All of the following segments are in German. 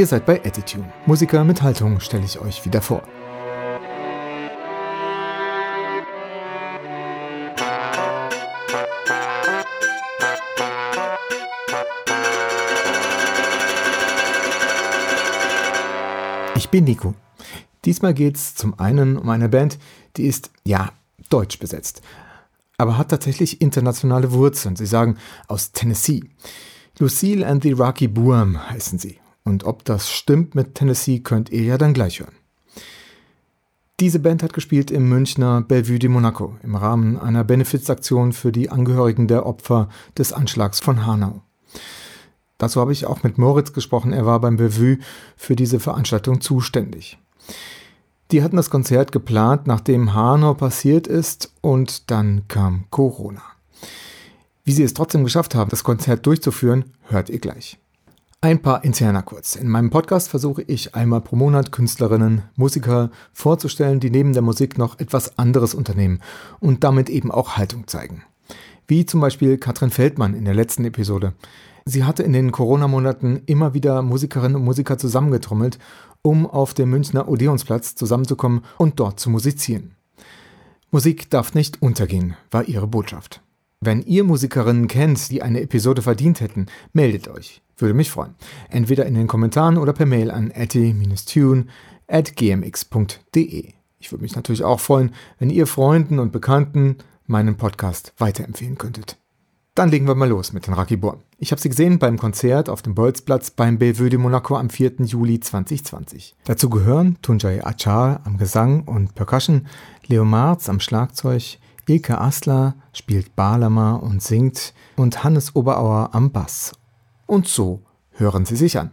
Ihr seid bei Attitude. Musiker mit Haltung stelle ich euch wieder vor. Ich bin Nico. Diesmal geht es zum einen um eine Band, die ist, ja, deutsch besetzt, aber hat tatsächlich internationale Wurzeln. Sie sagen aus Tennessee. Lucille and the Rocky Boom heißen sie. Und ob das stimmt mit Tennessee, könnt ihr ja dann gleich hören. Diese Band hat gespielt im Münchner Bellevue de Monaco im Rahmen einer Benefizaktion für die Angehörigen der Opfer des Anschlags von Hanau. Dazu habe ich auch mit Moritz gesprochen. Er war beim Bellevue für diese Veranstaltung zuständig. Die hatten das Konzert geplant, nachdem Hanau passiert ist und dann kam Corona. Wie sie es trotzdem geschafft haben, das Konzert durchzuführen, hört ihr gleich. Ein paar Interner kurz. In meinem Podcast versuche ich einmal pro Monat Künstlerinnen, Musiker vorzustellen, die neben der Musik noch etwas anderes unternehmen und damit eben auch Haltung zeigen. Wie zum Beispiel Katrin Feldmann in der letzten Episode. Sie hatte in den Corona-Monaten immer wieder Musikerinnen und Musiker zusammengetrommelt, um auf dem Münchner Odeonsplatz zusammenzukommen und dort zu musizieren. Musik darf nicht untergehen, war ihre Botschaft. Wenn ihr Musikerinnen kennt, die eine Episode verdient hätten, meldet euch. Würde mich freuen. Entweder in den Kommentaren oder per Mail an etty-tune at gmx.de. Ich würde mich natürlich auch freuen, wenn ihr Freunden und Bekannten meinen Podcast weiterempfehlen könntet. Dann legen wir mal los mit den Rakibor. Ich habe sie gesehen beim Konzert auf dem Bolzplatz beim Bellevue de Monaco am 4. Juli 2020. Dazu gehören Tunjai Achar am Gesang und Percussion, Leo Marz am Schlagzeug, Ilke Asler spielt Balama und singt und Hannes Oberauer am Bass. Und so hören sie sich an.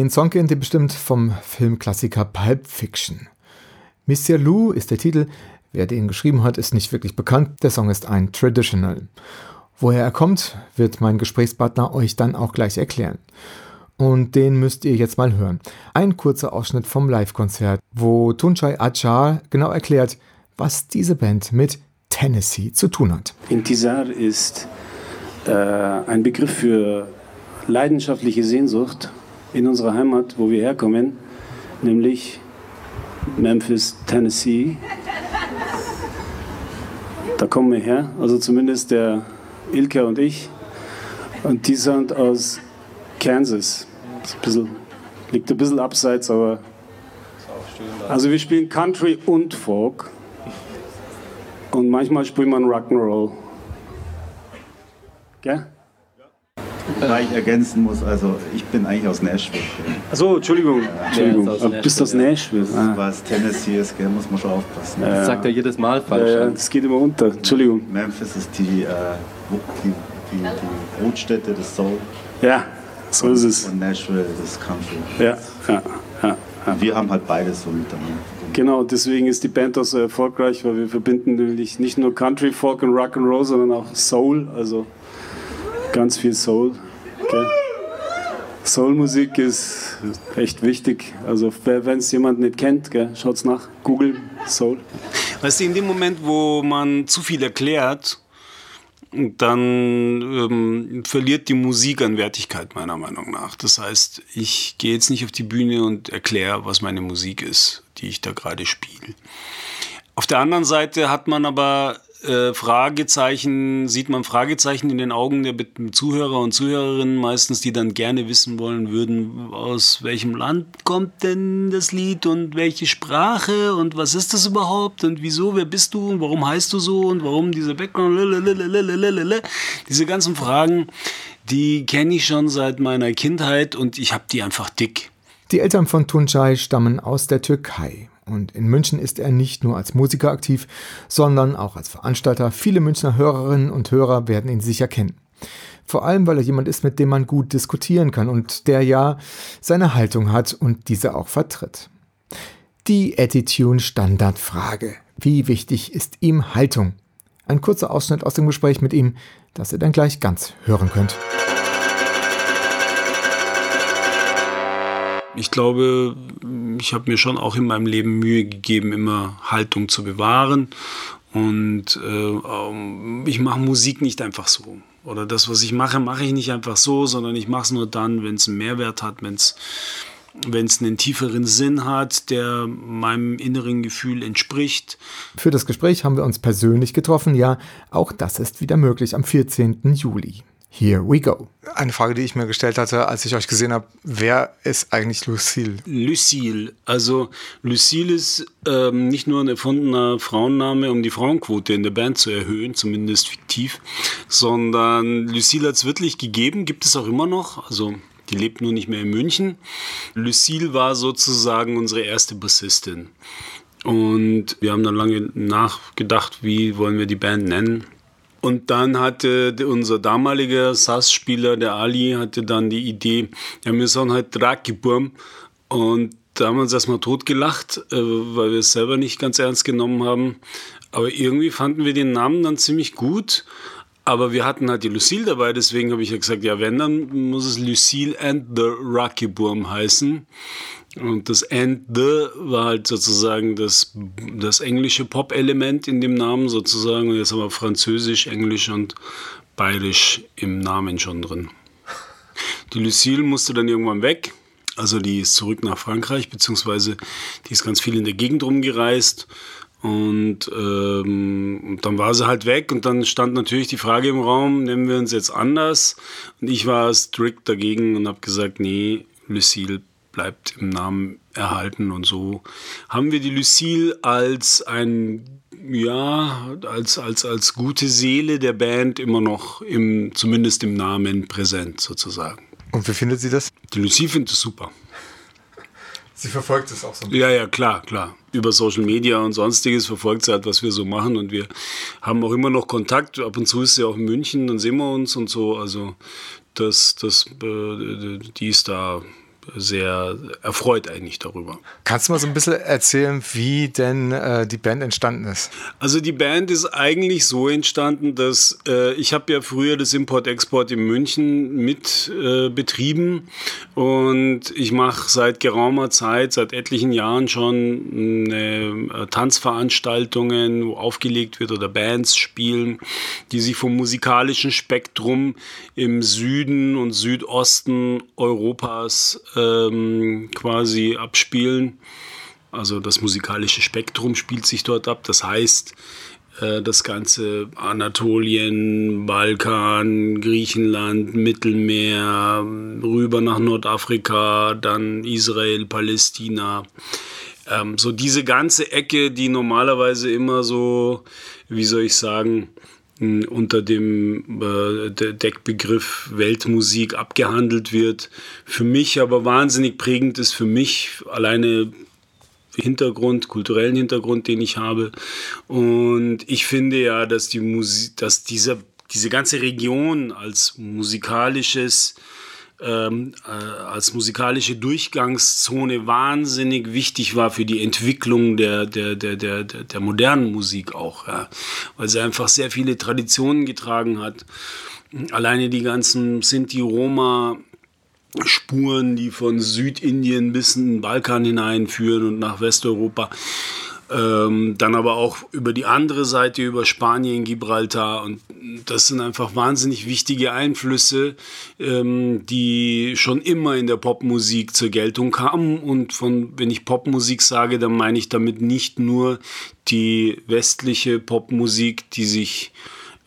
Den Song kennt ihr bestimmt vom Filmklassiker Pulp Fiction. Mr. Lou ist der Titel. Wer den geschrieben hat, ist nicht wirklich bekannt. Der Song ist ein Traditional. Woher er kommt, wird mein Gesprächspartner euch dann auch gleich erklären. Und den müsst ihr jetzt mal hören. Ein kurzer Ausschnitt vom Live-Konzert, wo Tunchai Achar genau erklärt, was diese Band mit Tennessee zu tun hat. Intizar ist äh, ein Begriff für leidenschaftliche Sehnsucht in unserer Heimat, wo wir herkommen, nämlich Memphis, Tennessee. Da kommen wir her, also zumindest der Ilke und ich. Und die sind aus Kansas. Ein bisschen, liegt ein bisschen abseits, aber. Also wir spielen Country und Folk. Und manchmal spielt man Rock'n'Roll. Gell? Wobei ich ergänzen muss, also ich bin eigentlich aus Nashville. Achso, Entschuldigung. Entschuldigung. Ja, ist aus Aber bist aus Nashville, Nashville. Ah. Was Tennessee ist, gell, muss man schon aufpassen. Das sagt er jedes Mal Ja, falsch. ja, das geht immer unter. Entschuldigung. Memphis ist die, äh, die, die, die Brutstätte des Soul Ja, so ist es. und Nashville das Country. Ja, ja, ja. Wir haben halt beides so miteinander. Genau, deswegen ist die Band auch so erfolgreich, weil wir verbinden nämlich nicht nur Country, Folk und Rock and Roll, sondern auch Soul, also ganz viel Soul. Okay. Soulmusik ist echt wichtig. Also wenn es jemand nicht kennt, schaut es nach, Google Soul. Weißt du, in dem Moment, wo man zu viel erklärt, dann ähm, verliert die Musik an Wertigkeit meiner Meinung nach. Das heißt, ich gehe jetzt nicht auf die Bühne und erkläre, was meine Musik ist, die ich da gerade spiele. Auf der anderen Seite hat man aber äh, Fragezeichen, sieht man Fragezeichen in den Augen der Zuhörer und Zuhörerinnen meistens, die dann gerne wissen wollen würden, aus welchem Land kommt denn das Lied und welche Sprache und was ist das überhaupt und wieso, wer bist du und warum heißt du so und warum dieser Background, diese ganzen Fragen, die kenne ich schon seit meiner Kindheit und ich habe die einfach dick. Die Eltern von Tunçay stammen aus der Türkei. Und in München ist er nicht nur als Musiker aktiv, sondern auch als Veranstalter. Viele Münchner Hörerinnen und Hörer werden ihn sicher kennen. Vor allem, weil er jemand ist, mit dem man gut diskutieren kann und der ja seine Haltung hat und diese auch vertritt. Die Attitune Standardfrage. Wie wichtig ist ihm Haltung? Ein kurzer Ausschnitt aus dem Gespräch mit ihm, das ihr dann gleich ganz hören könnt. Ich glaube, ich habe mir schon auch in meinem Leben Mühe gegeben, immer Haltung zu bewahren. Und äh, ich mache Musik nicht einfach so. Oder das, was ich mache, mache ich nicht einfach so, sondern ich mache es nur dann, wenn es einen Mehrwert hat, wenn es wenn es einen tieferen Sinn hat, der meinem inneren Gefühl entspricht. Für das Gespräch haben wir uns persönlich getroffen. Ja, auch das ist wieder möglich am 14. Juli. Here we go. Eine Frage, die ich mir gestellt hatte, als ich euch gesehen habe, wer ist eigentlich Lucille? Lucille. Also Lucille ist ähm, nicht nur ein erfundener Frauenname, um die Frauenquote in der Band zu erhöhen, zumindest fiktiv, sondern Lucille hat es wirklich gegeben, gibt es auch immer noch. Also die lebt nur nicht mehr in München. Lucille war sozusagen unsere erste Bassistin. Und wir haben dann lange nachgedacht, wie wollen wir die Band nennen. Und dann hatte unser damaliger SAS-Spieler, der Ali, hatte dann die Idee, ja, wir sind halt Drakiburm. Und da haben wir uns erstmal totgelacht, äh, weil wir es selber nicht ganz ernst genommen haben. Aber irgendwie fanden wir den Namen dann ziemlich gut. Aber wir hatten halt die Lucille dabei, deswegen habe ich ja gesagt, ja, wenn, dann muss es Lucille and the Rocky Burm heißen. Und das and the war halt sozusagen das, das englische Pop-Element in dem Namen sozusagen. Und jetzt haben wir Französisch, Englisch und Bayerisch im Namen schon drin. Die Lucille musste dann irgendwann weg. Also die ist zurück nach Frankreich, beziehungsweise die ist ganz viel in der Gegend rumgereist. Und ähm, dann war sie halt weg und dann stand natürlich die Frage im Raum, nennen wir uns jetzt anders? Und ich war strikt dagegen und habe gesagt, nee, Lucille bleibt im Namen erhalten und so haben wir die Lucille als ein ja als als als gute Seele der Band immer noch im zumindest im Namen präsent sozusagen. Und wie findet sie das? Die Lucille findet es super. Sie verfolgt es auch so. Ja, ja, klar, klar. Über Social Media und sonstiges verfolgt sie halt, was wir so machen. Und wir haben auch immer noch Kontakt. Ab und zu ist sie auch in München, dann sehen wir uns und so. Also das, das, äh, die ist da sehr erfreut eigentlich darüber. Kannst du mal so ein bisschen erzählen, wie denn äh, die Band entstanden ist? Also die Band ist eigentlich so entstanden, dass äh, ich habe ja früher das Import-Export in München mit äh, betrieben und ich mache seit geraumer Zeit, seit etlichen Jahren schon eine, äh, Tanzveranstaltungen, wo aufgelegt wird oder Bands spielen, die sich vom musikalischen Spektrum im Süden und Südosten Europas ähm, quasi abspielen. Also das musikalische Spektrum spielt sich dort ab. Das heißt, äh, das ganze Anatolien, Balkan, Griechenland, Mittelmeer, rüber nach Nordafrika, dann Israel, Palästina. Ähm, so diese ganze Ecke, die normalerweise immer so, wie soll ich sagen, unter dem äh, Deckbegriff Weltmusik abgehandelt wird. Für mich aber wahnsinnig prägend ist für mich alleine Hintergrund, kulturellen Hintergrund, den ich habe. Und ich finde ja, dass die Musik, dass dieser, diese ganze Region als musikalisches ähm, äh, als musikalische Durchgangszone wahnsinnig wichtig war für die Entwicklung der, der, der, der, der modernen Musik auch, ja. weil sie einfach sehr viele Traditionen getragen hat. Alleine die ganzen Sinti, Roma, Spuren, die von Südindien bis in den Balkan hineinführen und nach Westeuropa. Ähm, dann aber auch über die andere Seite, über Spanien, Gibraltar. Und das sind einfach wahnsinnig wichtige Einflüsse, ähm, die schon immer in der Popmusik zur Geltung kamen. Und von, wenn ich Popmusik sage, dann meine ich damit nicht nur die westliche Popmusik, die sich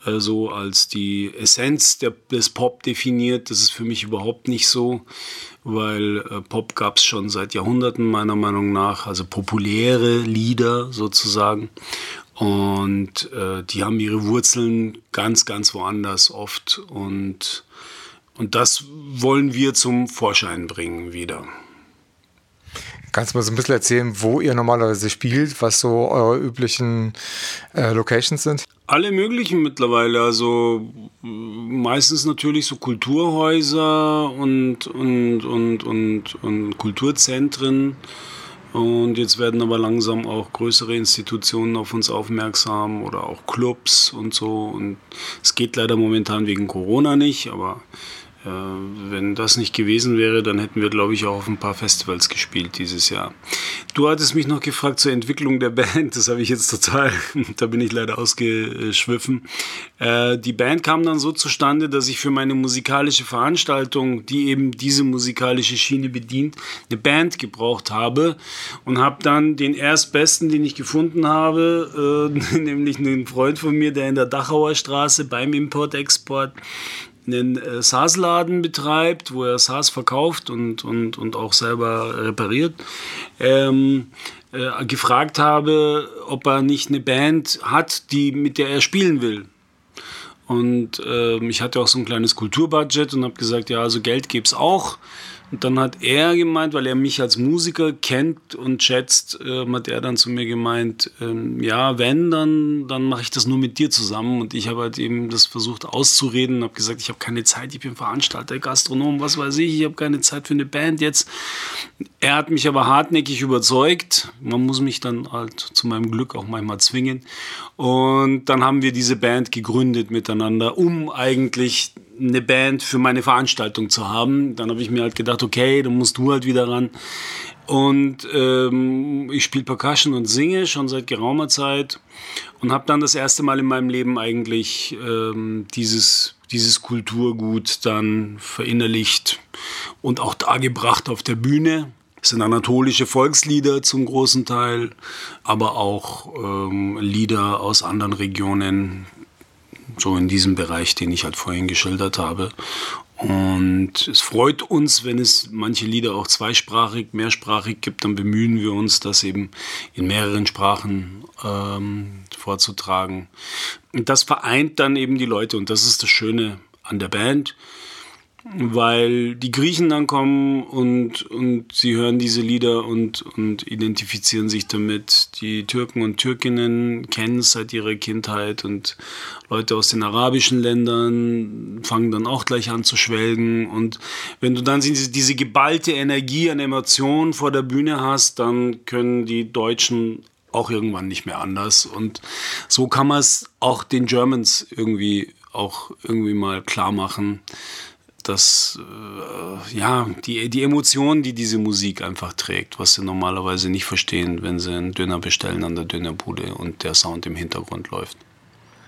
äh, so als die Essenz der, des Pop definiert. Das ist für mich überhaupt nicht so weil äh, Pop gab es schon seit Jahrhunderten meiner Meinung nach, also populäre Lieder sozusagen. Und äh, die haben ihre Wurzeln ganz, ganz woanders oft. Und, und das wollen wir zum Vorschein bringen wieder. Kannst du mal so ein bisschen erzählen, wo ihr normalerweise spielt, was so eure üblichen äh, Locations sind? Alle möglichen mittlerweile. Also meistens natürlich so Kulturhäuser und, und, und, und, und Kulturzentren. Und jetzt werden aber langsam auch größere Institutionen auf uns aufmerksam oder auch Clubs und so. Und es geht leider momentan wegen Corona nicht, aber wenn das nicht gewesen wäre, dann hätten wir, glaube ich, auch auf ein paar Festivals gespielt dieses Jahr. Du hattest mich noch gefragt zur Entwicklung der Band. Das habe ich jetzt total, da bin ich leider ausgeschwiffen. Äh, die Band kam dann so zustande, dass ich für meine musikalische Veranstaltung, die eben diese musikalische Schiene bedient, eine Band gebraucht habe und habe dann den erstbesten, den ich gefunden habe, äh, nämlich einen Freund von mir, der in der Dachauer Straße beim Import-Export einen äh, SaaS-Laden betreibt, wo er SaaS verkauft und, und, und auch selber repariert, ähm, äh, gefragt habe, ob er nicht eine Band hat, die, mit der er spielen will. Und äh, ich hatte auch so ein kleines Kulturbudget und habe gesagt, ja, also Geld gäbe es auch. Und dann hat er gemeint, weil er mich als Musiker kennt und schätzt, äh, hat er dann zu mir gemeint, ähm, ja, wenn, dann, dann mache ich das nur mit dir zusammen. Und ich habe halt eben das versucht auszureden und habe gesagt, ich habe keine Zeit, ich bin Veranstalter, Gastronom, was weiß ich, ich habe keine Zeit für eine Band jetzt. Er hat mich aber hartnäckig überzeugt. Man muss mich dann halt zu meinem Glück auch manchmal zwingen. Und dann haben wir diese Band gegründet miteinander, um eigentlich eine Band für meine Veranstaltung zu haben. Dann habe ich mir halt gedacht, okay, dann musst du halt wieder ran. Und ähm, ich spiele Percussion und singe schon seit geraumer Zeit und habe dann das erste Mal in meinem Leben eigentlich ähm, dieses, dieses Kulturgut dann verinnerlicht und auch dargebracht auf der Bühne. Es sind anatolische Volkslieder zum großen Teil, aber auch ähm, Lieder aus anderen Regionen, so in diesem Bereich, den ich halt vorhin geschildert habe. Und es freut uns, wenn es manche Lieder auch zweisprachig, mehrsprachig gibt, dann bemühen wir uns, das eben in mehreren Sprachen ähm, vorzutragen. Und das vereint dann eben die Leute und das ist das Schöne an der Band weil die Griechen dann kommen und, und sie hören diese Lieder und, und identifizieren sich damit. Die Türken und Türkinnen kennen es seit ihrer Kindheit und Leute aus den arabischen Ländern fangen dann auch gleich an zu schwelgen. Und wenn du dann diese, diese geballte Energie an Emotionen vor der Bühne hast, dann können die Deutschen auch irgendwann nicht mehr anders. Und so kann man es auch den Germans irgendwie auch irgendwie mal klar machen dass äh, ja die, die Emotionen, die diese Musik einfach trägt, was sie normalerweise nicht verstehen, wenn sie einen Döner bestellen an der Dönerbude und der Sound im Hintergrund läuft.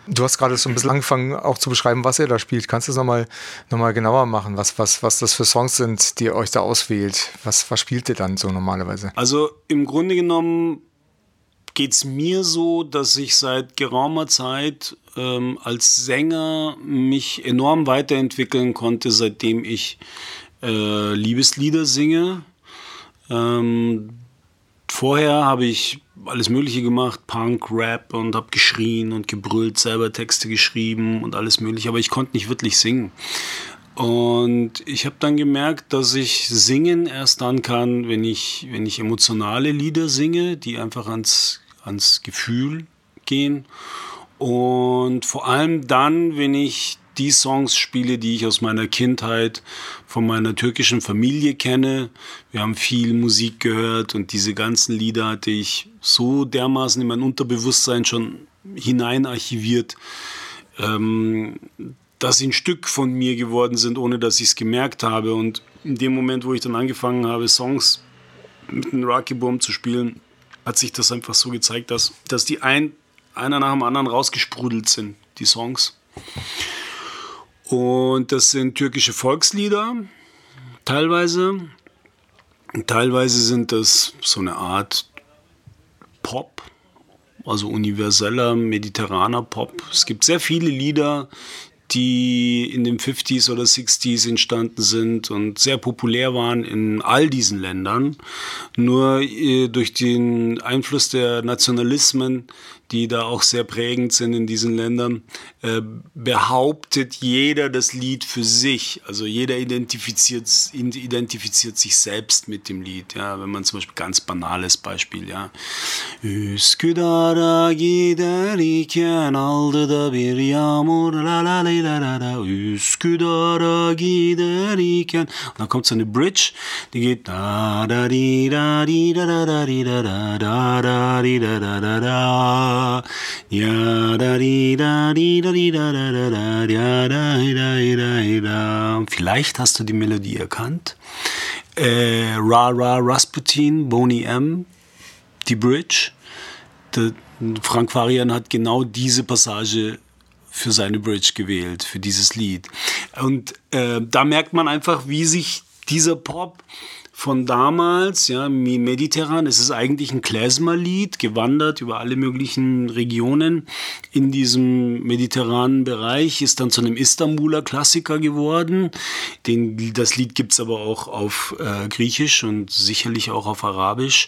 Du hast gerade so ein bisschen angefangen, auch zu beschreiben, was ihr da spielt. Kannst du es nochmal noch mal genauer machen, was, was, was das für Songs sind, die ihr euch da auswählt? Was, was spielt ihr dann so normalerweise? Also im Grunde genommen geht es mir so, dass ich seit geraumer Zeit ähm, als Sänger mich enorm weiterentwickeln konnte, seitdem ich äh, Liebeslieder singe. Ähm, vorher habe ich alles Mögliche gemacht, Punk, Rap und habe geschrien und gebrüllt, selber Texte geschrieben und alles Mögliche, aber ich konnte nicht wirklich singen. Und ich habe dann gemerkt, dass ich singen erst dann kann, wenn ich, wenn ich emotionale Lieder singe, die einfach ans ans Gefühl gehen. Und vor allem dann, wenn ich die Songs spiele, die ich aus meiner Kindheit von meiner türkischen Familie kenne. Wir haben viel Musik gehört und diese ganzen Lieder hatte ich so dermaßen in mein Unterbewusstsein schon hineinarchiviert, ähm, dass sie ein Stück von mir geworden sind, ohne dass ich es gemerkt habe. Und in dem Moment, wo ich dann angefangen habe, Songs mit einem Rocky Bomb zu spielen, hat sich das einfach so gezeigt, dass, dass die ein, einer nach dem anderen rausgesprudelt sind, die Songs. Und das sind türkische Volkslieder, teilweise. Teilweise sind das so eine Art Pop, also universeller, mediterraner Pop. Es gibt sehr viele Lieder, die in den 50s oder 60s entstanden sind und sehr populär waren in all diesen Ländern. Nur äh, durch den Einfluss der Nationalismen die da auch sehr prägend sind in diesen Ländern, äh, behauptet jeder das Lied für sich. Also jeder identifiziert, identifiziert sich selbst mit dem Lied. Ja, wenn man zum Beispiel ganz banales Beispiel, ja. Üsküdar'a giderken aldı da bir yağmur la la la la la Üsküdar'a giderken und dann kommt so eine Bridge, die geht da da di da di da da da di da da da da di da da da da ja, da, di, da, di, da, di, da, da, da, da, ja, da, da, da, da. Vielleicht hast du die Melodie erkannt. Äh, Ra Ra Rasputin, Boney M, die Bridge. Der, Frank Farian hat genau diese Passage für seine Bridge gewählt, für dieses Lied. Und äh, da merkt man einfach, wie sich dieser Pop von damals, ja, mediterran. Es ist eigentlich ein Klezmer-Lied, gewandert über alle möglichen Regionen in diesem mediterranen Bereich, ist dann zu einem Istanbuler Klassiker geworden. Den, das Lied gibt's aber auch auf äh, Griechisch und sicherlich auch auf Arabisch.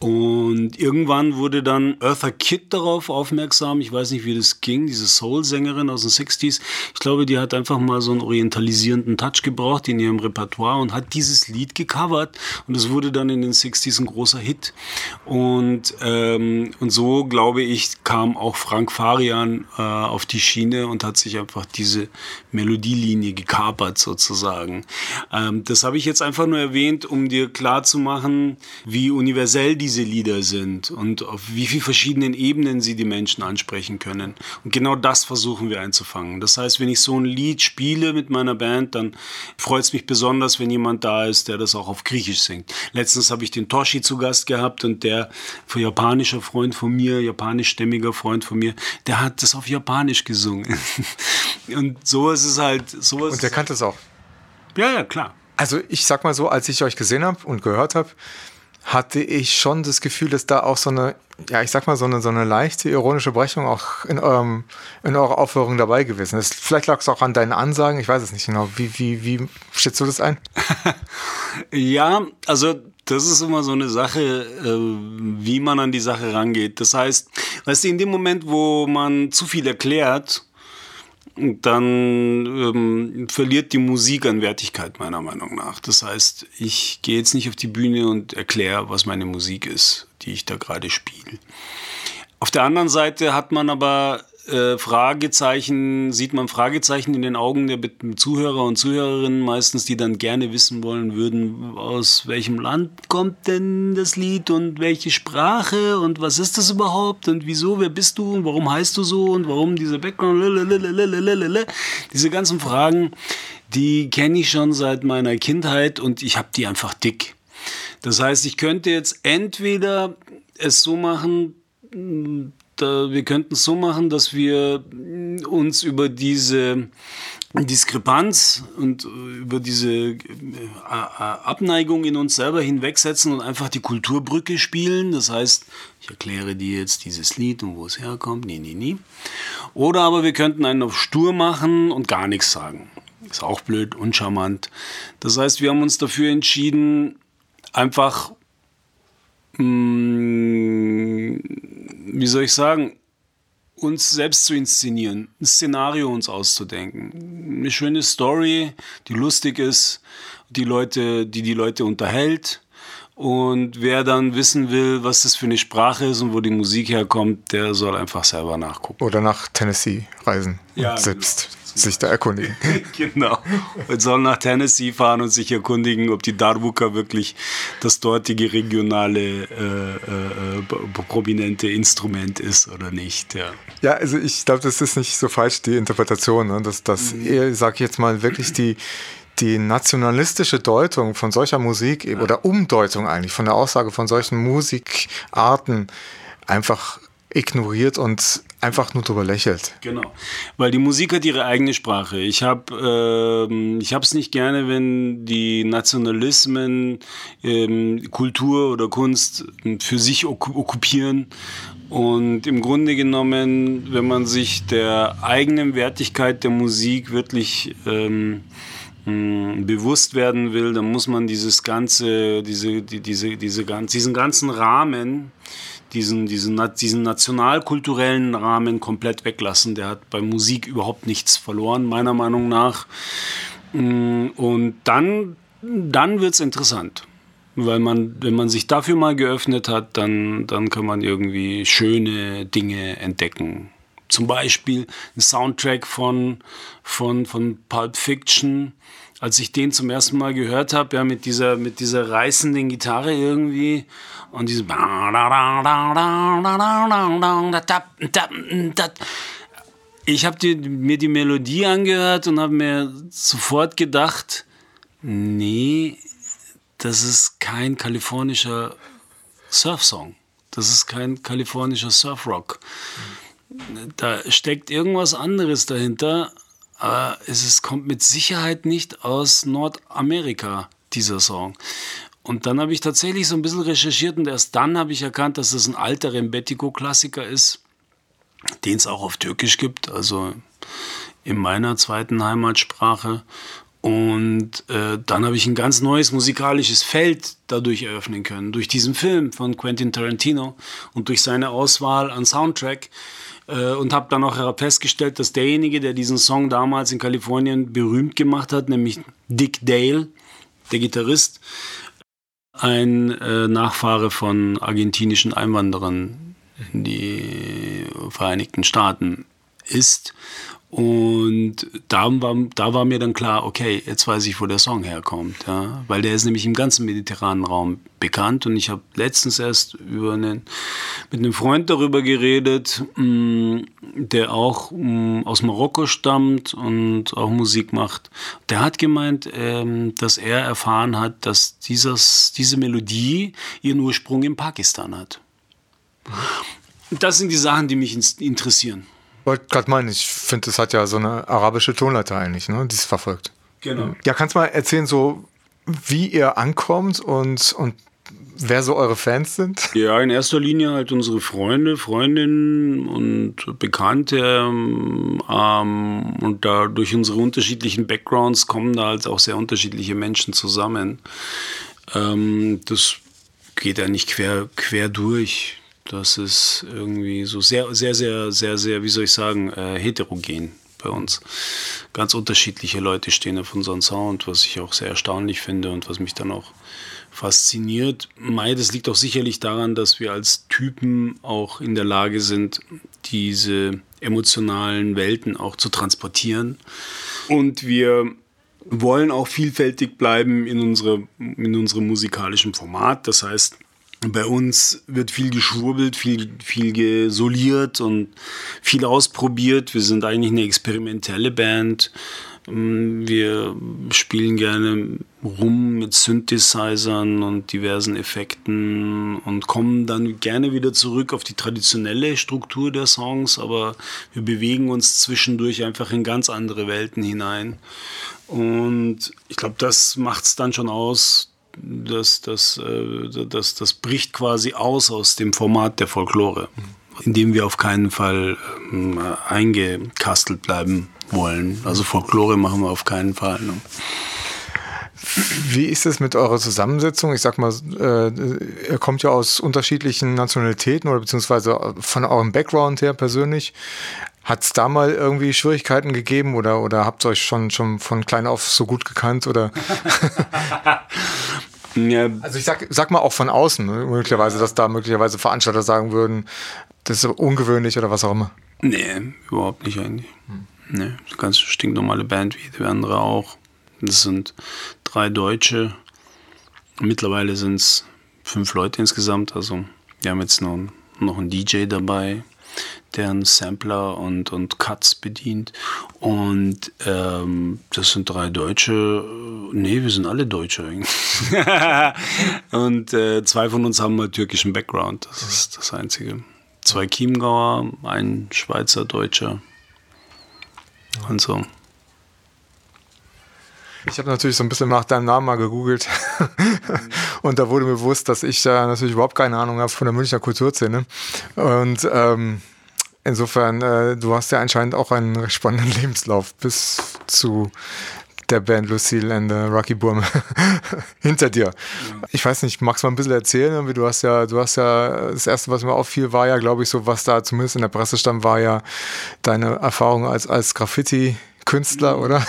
Und irgendwann wurde dann Eartha Kitt darauf aufmerksam. Ich weiß nicht, wie das ging, diese Soul-Sängerin aus den 60s. Ich glaube, die hat einfach mal so einen orientalisierenden Touch gebraucht in ihrem Repertoire und hat dieses Lied gecovert. Und es wurde dann in den 60s ein großer Hit. Und, ähm, und so, glaube ich, kam auch Frank Farian äh, auf die Schiene und hat sich einfach diese Melodielinie gekapert sozusagen. Ähm, das habe ich jetzt einfach nur erwähnt, um dir klarzumachen, wie universell die diese Lieder sind und auf wie vielen verschiedenen Ebenen sie die Menschen ansprechen können. Und genau das versuchen wir einzufangen. Das heißt, wenn ich so ein Lied spiele mit meiner Band, dann freut es mich besonders, wenn jemand da ist, der das auch auf Griechisch singt. Letztens habe ich den Toshi zu Gast gehabt und der für japanischer Freund von mir, japanischstämmiger Freund von mir, der hat das auf Japanisch gesungen. und sowas ist halt sowas. Und der kannte es auch. Ja, ja, klar. Also ich sag mal so, als ich euch gesehen habe und gehört habe, hatte ich schon das Gefühl, dass da auch so eine, ja, ich sag mal, so eine, so eine leichte ironische Brechung auch in, eurem, in eurer Aufführung dabei gewesen ist. Vielleicht lag es auch an deinen Ansagen, ich weiß es nicht genau. Wie, wie, wie schätzt du das ein? ja, also das ist immer so eine Sache, äh, wie man an die Sache rangeht. Das heißt, weißt du, in dem Moment, wo man zu viel erklärt, dann ähm, verliert die Musik an Wertigkeit meiner Meinung nach. Das heißt, ich gehe jetzt nicht auf die Bühne und erkläre, was meine Musik ist, die ich da gerade spiele. Auf der anderen Seite hat man aber äh, Fragezeichen, sieht man Fragezeichen in den Augen der Zuhörer und Zuhörerinnen meistens, die dann gerne wissen wollen würden, aus welchem Land kommt denn das Lied und welche Sprache und was ist das überhaupt und wieso, wer bist du und warum heißt du so und warum dieser Background, diese ganzen Fragen, die kenne ich schon seit meiner Kindheit und ich habe die einfach dick. Das heißt, ich könnte jetzt entweder es so machen, wir könnten es so machen, dass wir uns über diese Diskrepanz und über diese äh, Abneigung in uns selber hinwegsetzen und einfach die Kulturbrücke spielen. Das heißt, ich erkläre dir jetzt dieses Lied und wo es herkommt. Nee, nee, nee. Oder aber wir könnten einen auf stur machen und gar nichts sagen. Ist auch blöd, uncharmant. Das heißt, wir haben uns dafür entschieden, einfach mh, mm, wie soll ich sagen, uns selbst zu inszenieren, ein Szenario uns auszudenken. Eine schöne Story, die lustig ist, die Leute, die die Leute unterhält Und wer dann wissen will, was das für eine Sprache ist und wo die Musik herkommt, der soll einfach selber nachgucken. Oder nach Tennessee reisen Ja, und selbst sich da erkundigen. genau. Und soll nach Tennessee fahren und sich erkundigen, ob die Darbuka wirklich das dortige regionale, äh, äh, äh, prominente Instrument ist oder nicht. Ja. Ja, also ich glaube, das ist nicht so falsch, die Interpretation. Ne? Dass, dass eher, sag ich jetzt mal, wirklich die, die nationalistische Deutung von solcher Musik eben, oder Umdeutung eigentlich von der Aussage von solchen Musikarten einfach ignoriert und einfach nur drüber lächelt. Genau, weil die Musik hat ihre eigene Sprache. Ich habe ähm, ich hab's nicht gerne, wenn die Nationalismen ähm, Kultur oder Kunst für sich ok okkupieren und im Grunde genommen, wenn man sich der eigenen Wertigkeit der Musik wirklich ähm, mh, bewusst werden will, dann muss man dieses ganze, diese, die, diese, diese, diesen ganzen Rahmen, diesen, diesen, diesen nationalkulturellen Rahmen komplett weglassen. Der hat bei Musik überhaupt nichts verloren, meiner Meinung nach. Mm, Und dann, dann wird es interessant. Weil man, wenn man sich dafür mal geöffnet hat, dann, dann kann man irgendwie schöne Dinge entdecken. Zum Beispiel ein Soundtrack von, von, von Pulp Fiction. Als ich den zum ersten Mal gehört habe, ja, mit dieser, mit dieser reißenden Gitarre irgendwie und diese ich habe mir die Melodie angehört und habe mir sofort gedacht, nee, das ist kein kalifornischer Surfsong. Das ist kein kalifornischer Surfrock. Da steckt irgendwas anderes dahinter. Aber es ist, kommt mit Sicherheit nicht aus Nordamerika, dieser Song. Und dann habe ich tatsächlich so ein bisschen recherchiert und erst dann habe ich erkannt, dass das ein alter Rembetiko-Klassiker ist, den es auch auf Türkisch gibt, also in meiner zweiten Heimatsprache. Und äh, dann habe ich ein ganz neues musikalisches Feld dadurch eröffnen können, durch diesen Film von Quentin Tarantino und durch seine Auswahl an Soundtrack. Äh, und habe dann auch festgestellt, dass derjenige, der diesen Song damals in Kalifornien berühmt gemacht hat, nämlich Dick Dale, der Gitarrist, ein äh, Nachfahre von argentinischen Einwanderern in die Vereinigten Staaten ist. Und da war, da war mir dann klar, okay, jetzt weiß ich, wo der Song herkommt. Ja? Weil der ist nämlich im ganzen mediterranen Raum bekannt. Und ich habe letztens erst über einen, mit einem Freund darüber geredet, mh, der auch mh, aus Marokko stammt und auch Musik macht. Der hat gemeint, ähm, dass er erfahren hat, dass dieses, diese Melodie ihren Ursprung in Pakistan hat. Das sind die Sachen, die mich interessieren wollte gerade meinen, ich finde, das hat ja so eine arabische Tonleiter eigentlich, ne, die es verfolgt. Genau. Ja, kannst du mal erzählen, so wie ihr ankommt und, und wer so eure Fans sind? Ja, in erster Linie halt unsere Freunde, Freundinnen und Bekannte. Ähm, und da durch unsere unterschiedlichen Backgrounds kommen da halt auch sehr unterschiedliche Menschen zusammen. Ähm, das geht ja nicht quer, quer durch. Das ist irgendwie so sehr, sehr, sehr, sehr, sehr, wie soll ich sagen, äh, heterogen bei uns. Ganz unterschiedliche Leute stehen auf unserem Sound, was ich auch sehr erstaunlich finde und was mich dann auch fasziniert. Mai, das liegt auch sicherlich daran, dass wir als Typen auch in der Lage sind, diese emotionalen Welten auch zu transportieren. Und wir wollen auch vielfältig bleiben in, unsere, in unserem musikalischen Format. Das heißt, bei uns wird viel geschwurbelt, viel, viel gesoliert und viel ausprobiert. Wir sind eigentlich eine experimentelle Band. Mm, wir spielen gerne rum mit Synthesizern und diversen Effekten und kommen dann gerne wieder zurück auf die traditionelle Struktur der Songs, aber wir bewegen uns zwischendurch einfach in ganz andere Welten hinein. Und ich glaube, das macht es dann schon aus, das, das, äh, das, das bricht quasi aus aus dem Format der Folklore, in dem wir auf keinen Fall ähm, eingekastelt bleiben wollen. Also Folklore machen wir auf keinen Fall. Ne? Wie ist es mit eurer Zusammensetzung? Ich sag mal, äh, ihr kommt ja aus unterschiedlichen Nationalitäten oder beziehungsweise von eurem Background her persönlich. Hat es da mal irgendwie Schwierigkeiten gegeben oder, oder habt ihr euch schon, schon von klein auf so gut gekannt? Oder? Ja. Also ich sag, sag mal auch von außen, ne, möglicherweise, dass da möglicherweise Veranstalter sagen würden, das ist ungewöhnlich oder was auch immer. Nee, überhaupt nicht eigentlich. Hm. Nee, ganz stinknormale Band wie die andere auch. Das sind drei Deutsche. Mittlerweile sind es fünf Leute insgesamt. Also wir haben jetzt noch, noch einen DJ dabei, der einen Sampler und, und Cuts bedient. Und ähm, das sind drei Deutsche. Nee, wir sind alle Deutsche eigentlich. und äh, zwei von uns haben mal türkischen Background. Das ist das Einzige. Zwei Chiemgauer, ein Schweizer Deutscher. Und so. Ich habe natürlich so ein bisschen nach deinem Namen mal gegoogelt und da wurde mir bewusst, dass ich da natürlich überhaupt keine Ahnung habe von der Münchner Kulturszene. Und ähm, insofern, äh, du hast ja anscheinend auch einen recht spannenden Lebenslauf bis zu der Band Lucille and the Rocky Burm hinter dir. Ich weiß nicht, magst du mal ein bisschen erzählen? Du hast ja, du hast ja, das erste, was mir auffiel, war ja, glaube ich, so, was da zumindest in der Presse stand, war ja deine Erfahrung als, als Graffiti Künstler, mhm. oder?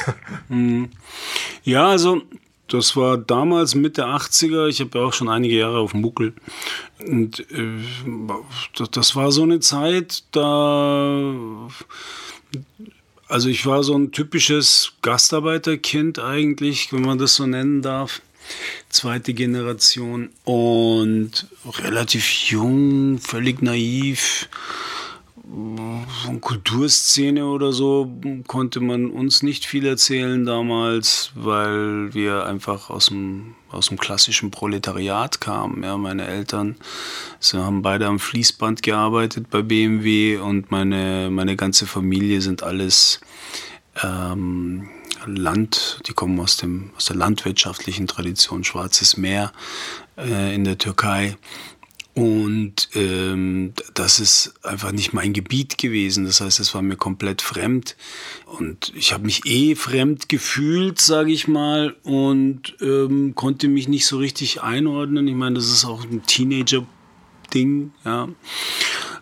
Mhm. Ja, also das war damals Mitte 80er. Ich habe ja auch schon einige Jahre auf dem Muckel. Und äh, das war so eine Zeit, da. Also ich war so ein typisches Gastarbeiterkind eigentlich, wenn man das so nennen darf. Zweite Generation und relativ jung, völlig naiv von Kulturszene oder so konnte man uns nicht viel erzählen damals, weil wir einfach aus dem, aus dem klassischen Proletariat kamen. Ja, meine Eltern sie haben beide am Fließband gearbeitet bei BMW und meine, meine ganze Familie sind alles ähm, Land, die kommen aus, dem, aus der landwirtschaftlichen Tradition, Schwarzes Meer äh, in der Türkei. Und ähm, das ist einfach nicht mein Gebiet gewesen. Das heißt, es war mir komplett fremd. Und ich habe mich eh fremd gefühlt, sage ich mal, und ähm, konnte mich nicht so richtig einordnen. Ich meine, das ist auch ein Teenager-Ding, ja.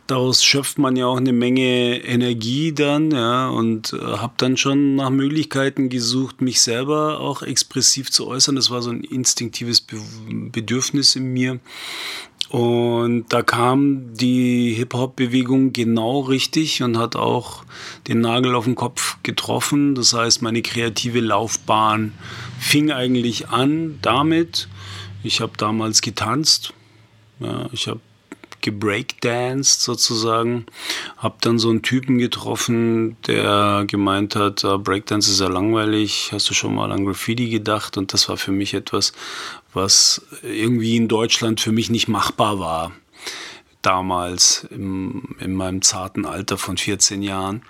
Daraus schöpft man ja auch eine Menge Energie dann, ja, und äh, habe dann schon nach Möglichkeiten gesucht, mich selber auch expressiv zu äußern. Das war so ein instinktives Be Bedürfnis in mir. Und da kam die Hip-Hop-Bewegung genau richtig und hat auch den Nagel auf den Kopf getroffen. Das heißt, meine kreative Laufbahn fing eigentlich an damit. Ich habe damals getanzt. Ja, ich habe gebreakdanced sozusagen. Hab dann so einen Typen getroffen, der gemeint hat, ah, Breakdance ist ja langweilig, hast du schon mal an Graffiti gedacht? Und das war für mich etwas, was irgendwie in Deutschland für mich nicht machbar war. Damals im, in meinem zarten Alter von 14 Jahren.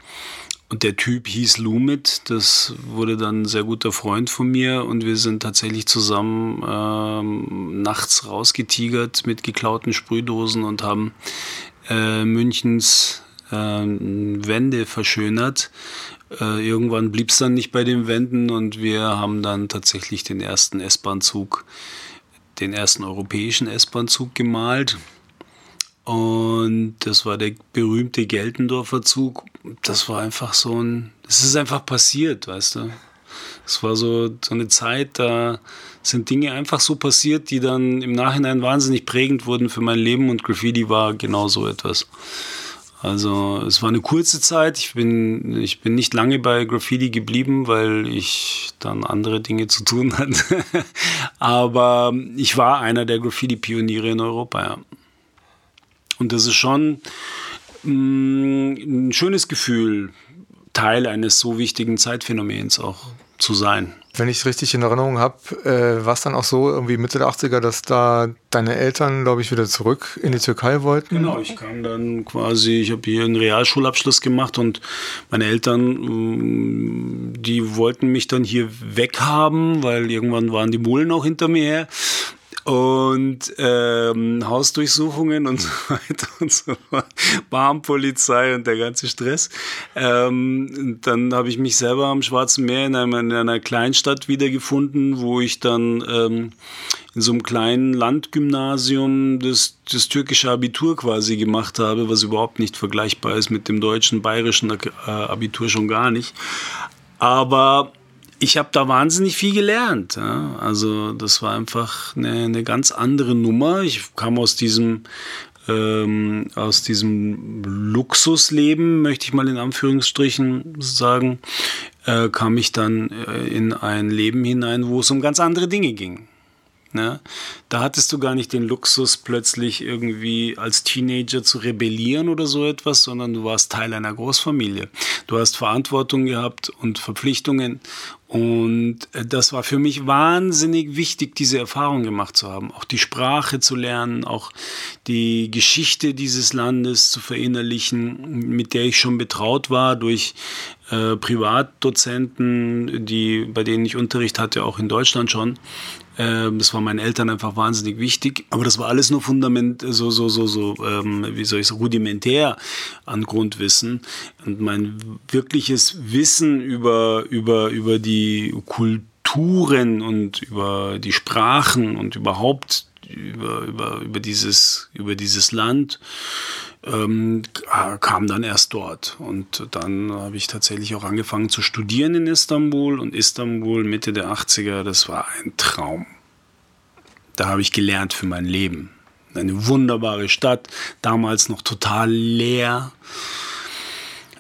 Und der Typ hieß Lumit, das wurde dann ein sehr guter Freund von mir und wir sind tatsächlich zusammen ähm, nachts rausgetigert mit geklauten Sprühdosen und haben äh, Münchens äh, Wände verschönert. Äh, irgendwann blieb es dann nicht bei den Wänden und wir haben dann tatsächlich den ersten S-Bahn-Zug, den ersten europäischen S-Bahn-Zug gemalt. Und das war der berühmte Geltendorfer Zug. Das war einfach so ein, es ist einfach passiert, weißt du. Es war so, so eine Zeit, da sind Dinge einfach so passiert, die dann im Nachhinein wahnsinnig prägend wurden für mein Leben und Graffiti war genau so etwas. Also es war eine kurze Zeit. Ich bin, ich bin nicht lange bei Graffiti geblieben, weil ich dann andere Dinge zu tun hatte. Aber ich war einer der Graffiti-Pioniere in Europa, ja. Und das ist schon mh, mm, ein schönes Gefühl, Teil eines so wichtigen Zeitphänomens auch zu sein. Wenn ich es richtig in Erinnerung habe, äh, war es dann auch so, irgendwie Mitte der 80er, dass da deine Eltern, glaube ich, wieder zurück in die Türkei wollten? Genau, ich kam dann quasi, ich habe hier einen Realschulabschluss gemacht und meine Eltern, mm, die wollten mich dann hier weghaben, weil irgendwann waren die Mullen auch hinter mir her und ähm, Hausdurchsuchungen und so weiter und so fort, Barmpolizei und der ganze Stress. Ähm, dann habe ich mich selber am Schwarzen Meer in, einem, in einer Kleinstadt wiedergefunden, wo ich dann ähm, in so einem kleinen Landgymnasium das, das türkische Abitur quasi gemacht habe, was überhaupt nicht vergleichbar ist mit dem deutschen, bayerischen äh, Abitur schon gar nicht. Aber ich habe da wahnsinnig viel gelernt. Ja? Also das war einfach eine, eine, ganz andere Nummer. Ich kam aus diesem ähm, aus diesem Luxusleben, möchte ich mal in Anführungsstrichen sagen, äh, kam ich dann äh, in ein Leben hinein, wo es um ganz andere Dinge ging. Ne? Da hattest du gar nicht den Luxus, plötzlich irgendwie als Teenager zu rebellieren oder so etwas, sondern du warst Teil einer Großfamilie. Du hast Verantwortung gehabt und Verpflichtungen. Und äh, das war für mich wahnsinnig wichtig, diese Erfahrung gemacht zu haben. Auch die Sprache zu lernen, auch die Geschichte dieses Landes zu verinnerlichen, mit der ich schon betraut war durch äh, Privatdozenten, die, bei denen ich Unterricht hatte, auch in Deutschland schon. Ähm, das war meinen Eltern einfach wahnsinnig wichtig. Aber das war alles nur Fundament, so, so, so, so, ähm, wie soll ich sagen, rudimentär an Grundwissen. Und mein wirkliches Wissen über, über, über die Kulturen und über die Sprachen und überhaupt über, über, über, dieses, über dieses Land ähm, kam dann erst dort. Und dann habe ich tatsächlich auch angefangen zu studieren in Istanbul. Und Istanbul Mitte der 80er, das war ein Traum. Da habe ich gelernt für mein Leben. Eine wunderbare Stadt, damals noch total leer.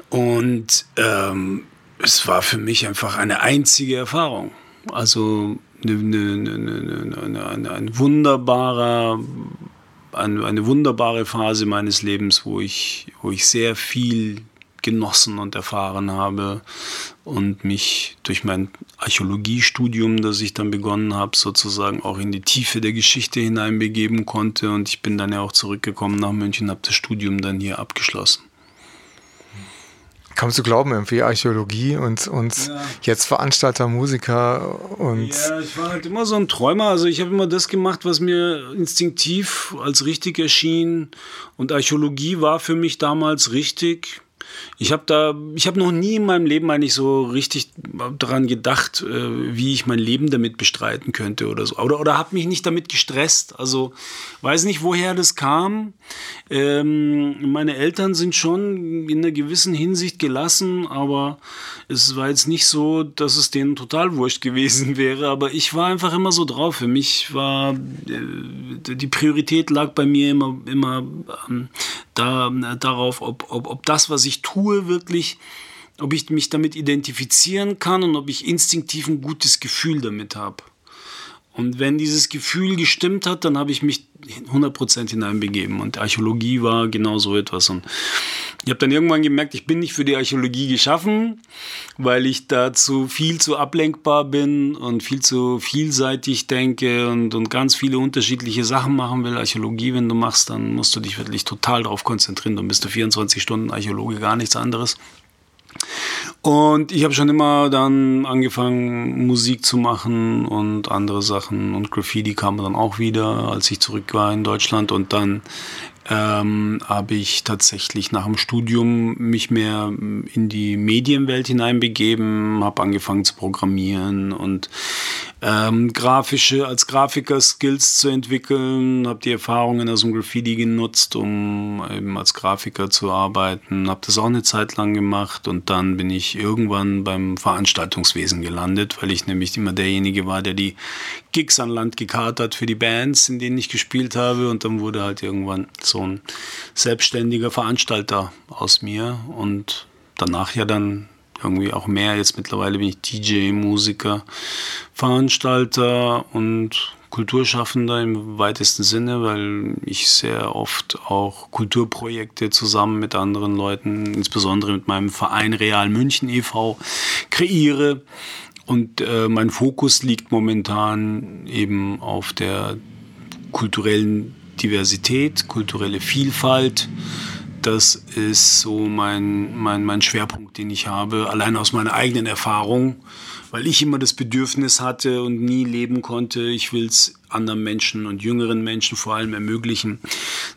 Und ähm, es war für mich einfach eine einzige Erfahrung. Also ein wunderbarer eine wunderbare Phase meines Lebens, wo ich, wo ich sehr viel genossen und erfahren habe und mich durch mein Archäologiestudium, das ich dann begonnen habe, sozusagen auch in die Tiefe der Geschichte hineinbegeben konnte. Und ich bin dann ja auch zurückgekommen nach München, habe das Studium dann hier abgeschlossen kaum zu glauben, irgendwie Archäologie und, und ja. jetzt Veranstalter, Musiker und. Ja, ich war halt immer so ein Träumer. Also ich habe immer das gemacht, was mir instinktiv als richtig erschien. Und Archäologie war für mich damals richtig. Ich habe da, ich habe noch nie in meinem Leben eigentlich so richtig daran gedacht, äh, wie ich mein Leben damit bestreiten könnte oder so. Oder, oder habe mich nicht damit gestresst. Also weiß nicht, woher das kam. Ähm, meine Eltern sind schon in einer gewissen Hinsicht gelassen, aber es war jetzt nicht so, dass es denen total wurscht gewesen wäre. Aber ich war einfach immer so drauf. Für mich war äh, die Priorität lag bei mir immer, immer ähm, da, darauf, ob, ob, ob das, was ich tue, wirklich ob ich mich damit identifizieren kann und ob ich instinktiv ein gutes Gefühl damit habe. Und wenn dieses Gefühl gestimmt hat, dann habe ich mich 100% hineinbegeben. Und Archäologie war genau so etwas. Und ich habe dann irgendwann gemerkt, ich bin nicht für die Archäologie geschaffen, weil ich dazu viel zu ablenkbar bin und viel zu vielseitig denke und, und ganz viele unterschiedliche Sachen machen will. Archäologie, wenn du machst, dann musst du dich wirklich total darauf konzentrieren. Dann bist du 24 Stunden Archäologe, gar nichts anderes. Und ich habe schon immer dann angefangen, Musik zu machen und andere Sachen. Und Graffiti kam dann auch wieder, als ich zurück war in Deutschland. Und dann ähm, habe ich tatsächlich nach dem Studium mich mehr in die Medienwelt hineinbegeben, habe angefangen zu programmieren und ähm, grafische, als Grafiker Skills zu entwickeln, habe die Erfahrungen aus dem Graffiti genutzt, um eben als Grafiker zu arbeiten, habe das auch eine Zeit lang gemacht und dann bin ich irgendwann beim Veranstaltungswesen gelandet, weil ich nämlich immer derjenige war, der die Gigs an Land gekarrt hat für die Bands, in denen ich gespielt habe und dann wurde halt irgendwann so ein selbstständiger Veranstalter aus mir und danach ja dann irgendwie auch mehr. Jetzt mittlerweile bin ich DJ, Musiker, Veranstalter und Kulturschaffender im weitesten Sinne, weil ich sehr oft auch Kulturprojekte zusammen mit anderen Leuten, insbesondere mit meinem Verein Real München e.V., kreiere. Und äh, mein Fokus liegt momentan eben auf der kulturellen Diversität, kulturelle Vielfalt, das ist so mein, mein, mein Schwerpunkt, den ich habe, allein aus meiner eigenen Erfahrung weil ich immer das Bedürfnis hatte und nie leben konnte. Ich will es anderen Menschen und jüngeren Menschen vor allem ermöglichen,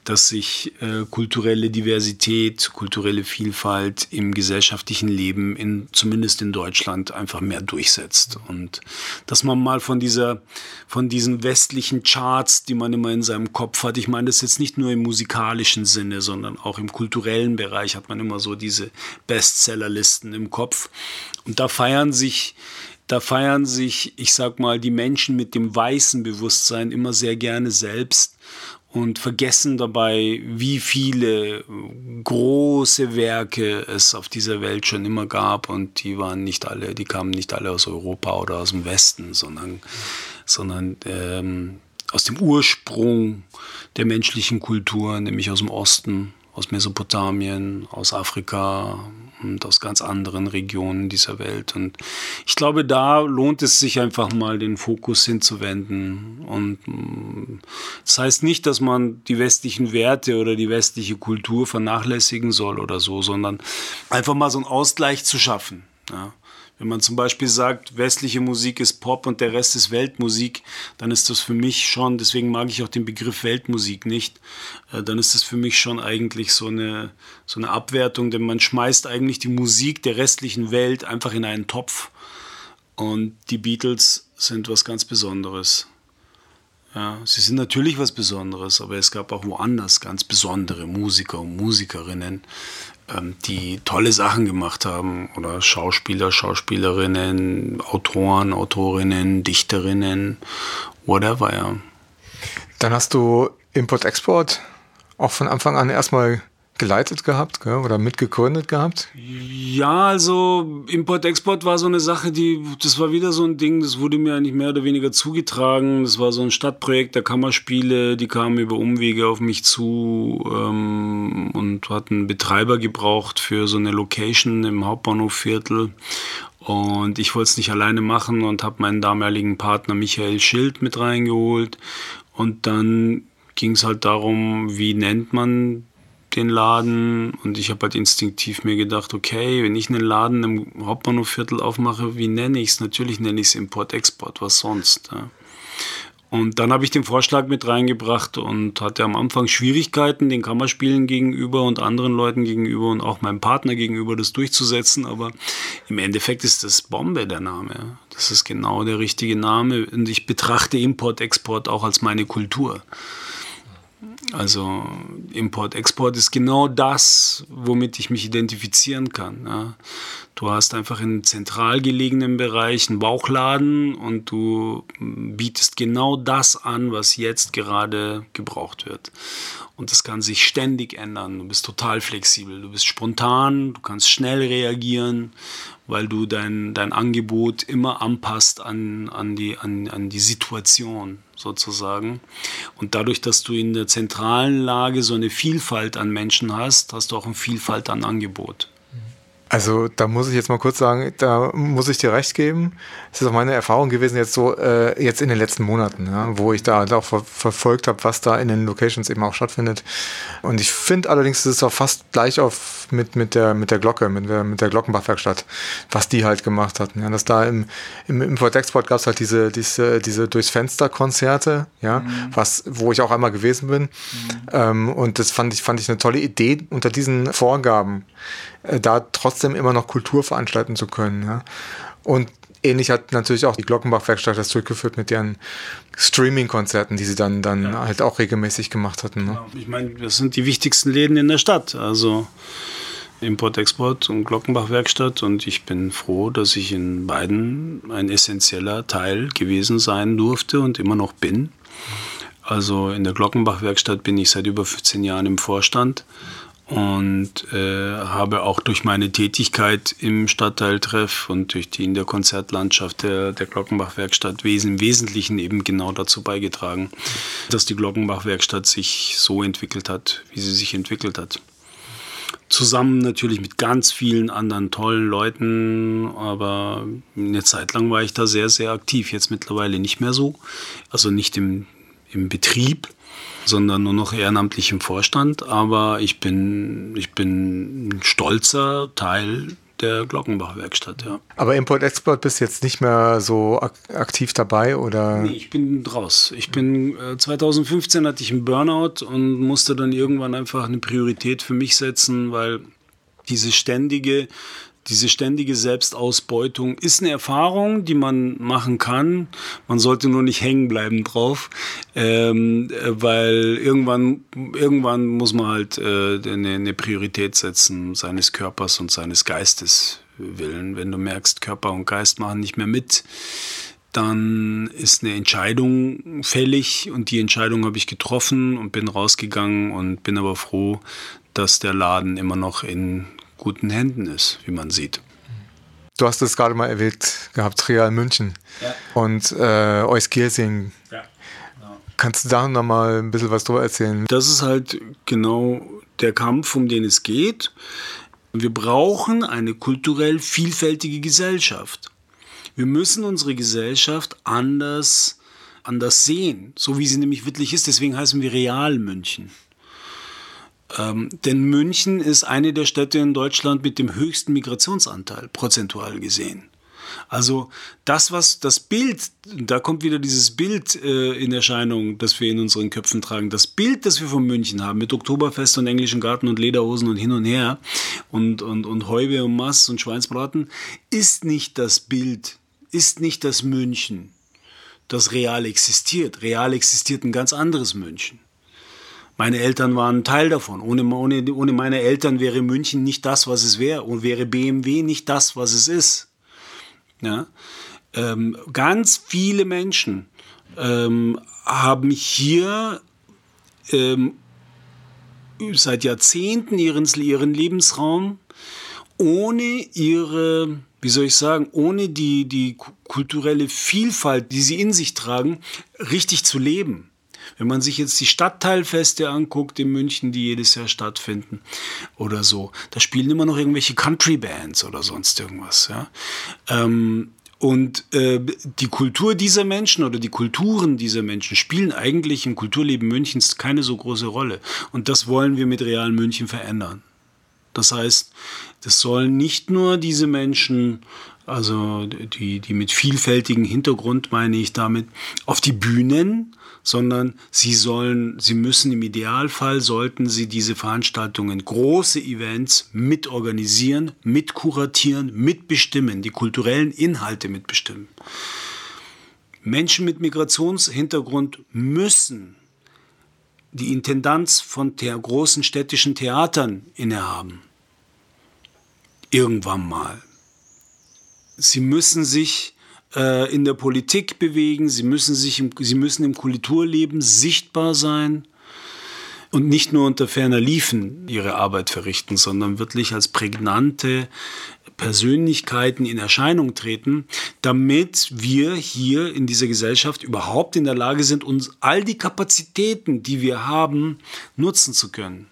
dass sich äh, kulturelle Diversität, kulturelle Vielfalt im gesellschaftlichen Leben, in, zumindest in Deutschland, einfach mehr durchsetzt. Und dass man mal von dieser, von diesen westlichen Charts, die man immer in seinem Kopf hat, ich meine das jetzt nicht nur im musikalischen Sinne, sondern auch im kulturellen Bereich hat man immer so diese Bestsellerlisten im Kopf. Und da feiern sich da feiern sich, ich sag mal, die Menschen mit dem weißen Bewusstsein immer sehr gerne selbst und vergessen dabei, wie viele große Werke es auf dieser Welt schon immer gab. Und die waren nicht alle, die kamen nicht alle aus Europa oder aus dem Westen, sondern, sondern ähm, aus dem Ursprung der menschlichen Kultur, nämlich aus dem Osten, aus Mesopotamien, aus Afrika, und aus ganz anderen Regionen dieser Welt. Und ich glaube, da lohnt es sich einfach mal den Fokus hinzuwenden. Und mm, das heißt nicht, dass man die westlichen Werte oder die westliche Kultur vernachlässigen soll oder so, sondern einfach mal so einen Ausgleich zu schaffen. Ja. Wenn man zum Beispiel sagt, westliche Musik ist Pop und der Rest ist Weltmusik, dann ist das für mich schon, deswegen mag ich auch den Begriff Weltmusik nicht, äh, dann ist das für mich schon eigentlich so eine, so eine Abwertung, denn man schmeißt eigentlich die Musik der restlichen Welt einfach in einen Topf. Und die Beatles sind was ganz Besonderes. Ja, sie sind natürlich was Besonderes, aber es gab auch woanders ganz besondere Musiker und Musikerinnen, die tolle Sachen gemacht haben oder Schauspieler, Schauspielerinnen, Autoren, Autorinnen, Dichterinnen, whatever, ja. Dann hast du Import-Export auch von Anfang an erstmal geleitet gehabt oder mitgegründet gehabt? Ja, also Import-Export war so eine Sache, die, das war wieder so ein Ding, das wurde mir eigentlich mehr oder weniger zugetragen. Das war so ein Stadtprojekt der Kammerspiele, die kamen über Umwege auf mich zu ähm, und hatten Betreiber gebraucht für so eine Location im Hauptbahnhofviertel. Und ich wollte es nicht alleine machen und habe meinen damaligen Partner Michael Schild mit reingeholt. Und dann ging es halt darum, wie nennt man den Laden und ich habe halt instinktiv mir gedacht, okay, wenn ich einen Laden im Hauptbahnhofviertel aufmache, wie nenne ich es? Natürlich nenne ich es Import-Export, was sonst. Ja. Und dann habe ich den Vorschlag mit reingebracht und hatte am Anfang Schwierigkeiten, den Kammerspielen gegenüber und anderen Leuten gegenüber und auch meinem Partner gegenüber das durchzusetzen. Aber im Endeffekt ist das Bombe der Name. Das ist genau der richtige Name. Und ich betrachte Import-Export auch als meine Kultur. Also Import-Export ist genau das, womit ich mich identifizieren kann. Ja. Du hast einfach in zentral gelegenen Bereich einen Bauchladen und du bietest genau das an, was jetzt gerade gebraucht wird. Und das kann sich ständig ändern. Du bist total flexibel, du bist spontan, du kannst schnell reagieren weil du dein, dein Angebot immer anpasst an, an, die, an, an die Situation sozusagen. Und dadurch, dass du in der zentralen Lage so eine Vielfalt an Menschen hast, hast du auch eine Vielfalt an Angebot. Also da muss ich jetzt mal kurz sagen, da muss ich dir recht geben. Es ist auch meine Erfahrung gewesen jetzt so, äh, jetzt in den letzten Monaten, ja, wo ich da halt auch ver verfolgt habe, was da in den Locations eben auch stattfindet. Und ich finde allerdings, es ist auch fast gleich auf mit, mit, der, mit der Glocke, mit der, mit der Glockenbachwerkstatt, was die halt gemacht hatten. Ja, dass da im, im Import-Export gab es halt diese, diese, diese durchs Fenster-Konzerte, ja, mhm. was, wo ich auch einmal gewesen bin. Mhm. Ähm, und das fand ich, fand ich eine tolle Idee unter diesen Vorgaben da trotzdem immer noch Kultur veranstalten zu können. Ja. Und ähnlich hat natürlich auch die Glockenbach-Werkstatt das durchgeführt mit ihren Streaming-Konzerten, die sie dann, dann ja. halt auch regelmäßig gemacht hatten. Ne? Ich meine, das sind die wichtigsten Läden in der Stadt. Also Import-Export und Glockenbach-Werkstatt. Und ich bin froh, dass ich in beiden ein essentieller Teil gewesen sein durfte und immer noch bin. Also in der Glockenbach-Werkstatt bin ich seit über 15 Jahren im Vorstand und äh, habe auch durch meine Tätigkeit im Stadtteiltreff und durch die in der Konzertlandschaft der, der Glockenbach-Werkstatt im Wesentlichen eben genau dazu beigetragen, dass die Glockenbach-Werkstatt sich so entwickelt hat, wie sie sich entwickelt hat. Zusammen natürlich mit ganz vielen anderen tollen Leuten, aber eine Zeit lang war ich da sehr, sehr aktiv. Jetzt mittlerweile nicht mehr so. Also nicht im, im Betrieb, sondern nur noch ehrenamtlich im Vorstand. Aber ich bin, ich bin ein stolzer Teil der Glockenbach-Werkstatt, ja. Aber Import-Export bist jetzt nicht mehr so ak aktiv dabei, oder? Nee, ich bin raus. Ich bin, äh, 2015 hatte ich einen Burnout und musste dann irgendwann einfach eine Priorität für mich setzen, weil diese ständige diese ständige Selbstausbeutung ist eine Erfahrung, die man machen kann. Man sollte nur nicht hängen bleiben drauf, ähm, weil irgendwann, irgendwann muss man halt äh, eine, eine Priorität setzen seines Körpers und seines Geistes Willen. Wenn du merkst, Körper und Geist machen nicht mehr mit, dann ist eine Entscheidung fällig und die Entscheidung habe ich getroffen und bin rausgegangen und bin aber froh, dass der Laden immer noch in guten Händen ist, wie man sieht. Du hast es gerade mal erwähnt gehabt, Real München ja. und äh, Euskirchen. Ja. Genau. Kannst du da noch mal ein bisschen was drüber erzählen? Das ist halt genau der Kampf, um den es geht. Wir brauchen eine kulturell vielfältige Gesellschaft. Wir müssen unsere Gesellschaft anders, anders sehen, so wie sie nämlich wirklich ist. Deswegen heißen wir Real München. Ähm, denn München ist eine der Städte in Deutschland mit dem höchsten Migrationsanteil, prozentual gesehen. Also das, was das Bild, da kommt wieder dieses Bild äh, in Erscheinung, das wir in unseren Köpfen tragen. Das Bild, das wir von München haben, mit Oktoberfest und englischen Garten und Lederhosen und hin und her und, und, und Heube und Mass und Schweinsbraten, ist nicht das Bild, ist nicht das München, das real existiert. Real existiert ein ganz anderes München. Meine Eltern waren Teil davon. Ohne, ohne, ohne meine Eltern wäre München nicht das, was es wäre und wäre BMW nicht das, was es ist. Ja? Ähm, ganz viele Menschen ähm, haben hier ähm, seit Jahrzehnten ihren, ihren Lebensraum ohne ihre, wie soll ich sagen, ohne die, die kulturelle Vielfalt, die sie in sich tragen, richtig zu leben. Wenn man sich jetzt die Stadtteilfeste anguckt in München, die jedes Jahr stattfinden oder so, da spielen immer noch irgendwelche Country-Bands oder sonst irgendwas. Ja? Ähm, und äh, die Kultur dieser Menschen oder die Kulturen dieser Menschen spielen eigentlich im Kulturleben Münchens keine so große Rolle. Und das wollen wir mit Real München verändern. Das heißt, das sollen nicht nur diese Menschen, also die, die mit vielfältigem Hintergrund meine ich damit, auf die Bühnen sondern sie sollen, sie müssen im Idealfall sollten sie diese Veranstaltungen, große Events mitorganisieren, mitkuratieren, mitbestimmen, die kulturellen Inhalte mitbestimmen. Menschen mit Migrationshintergrund müssen die Intendanz von großen städtischen Theatern innehaben. Irgendwann mal. Sie müssen sich äh, in der Politik bewegen, sie müssen, sich im, sie müssen im Kulturleben sichtbar sein und nicht nur unter ferner Liefen ihre Arbeit verrichten, sondern wirklich als prägnante Persönlichkeiten in Erscheinung treten, damit wir hier in dieser Gesellschaft überhaupt in der Lage sind, uns all die Kapazitäten, die wir haben, nutzen zu können.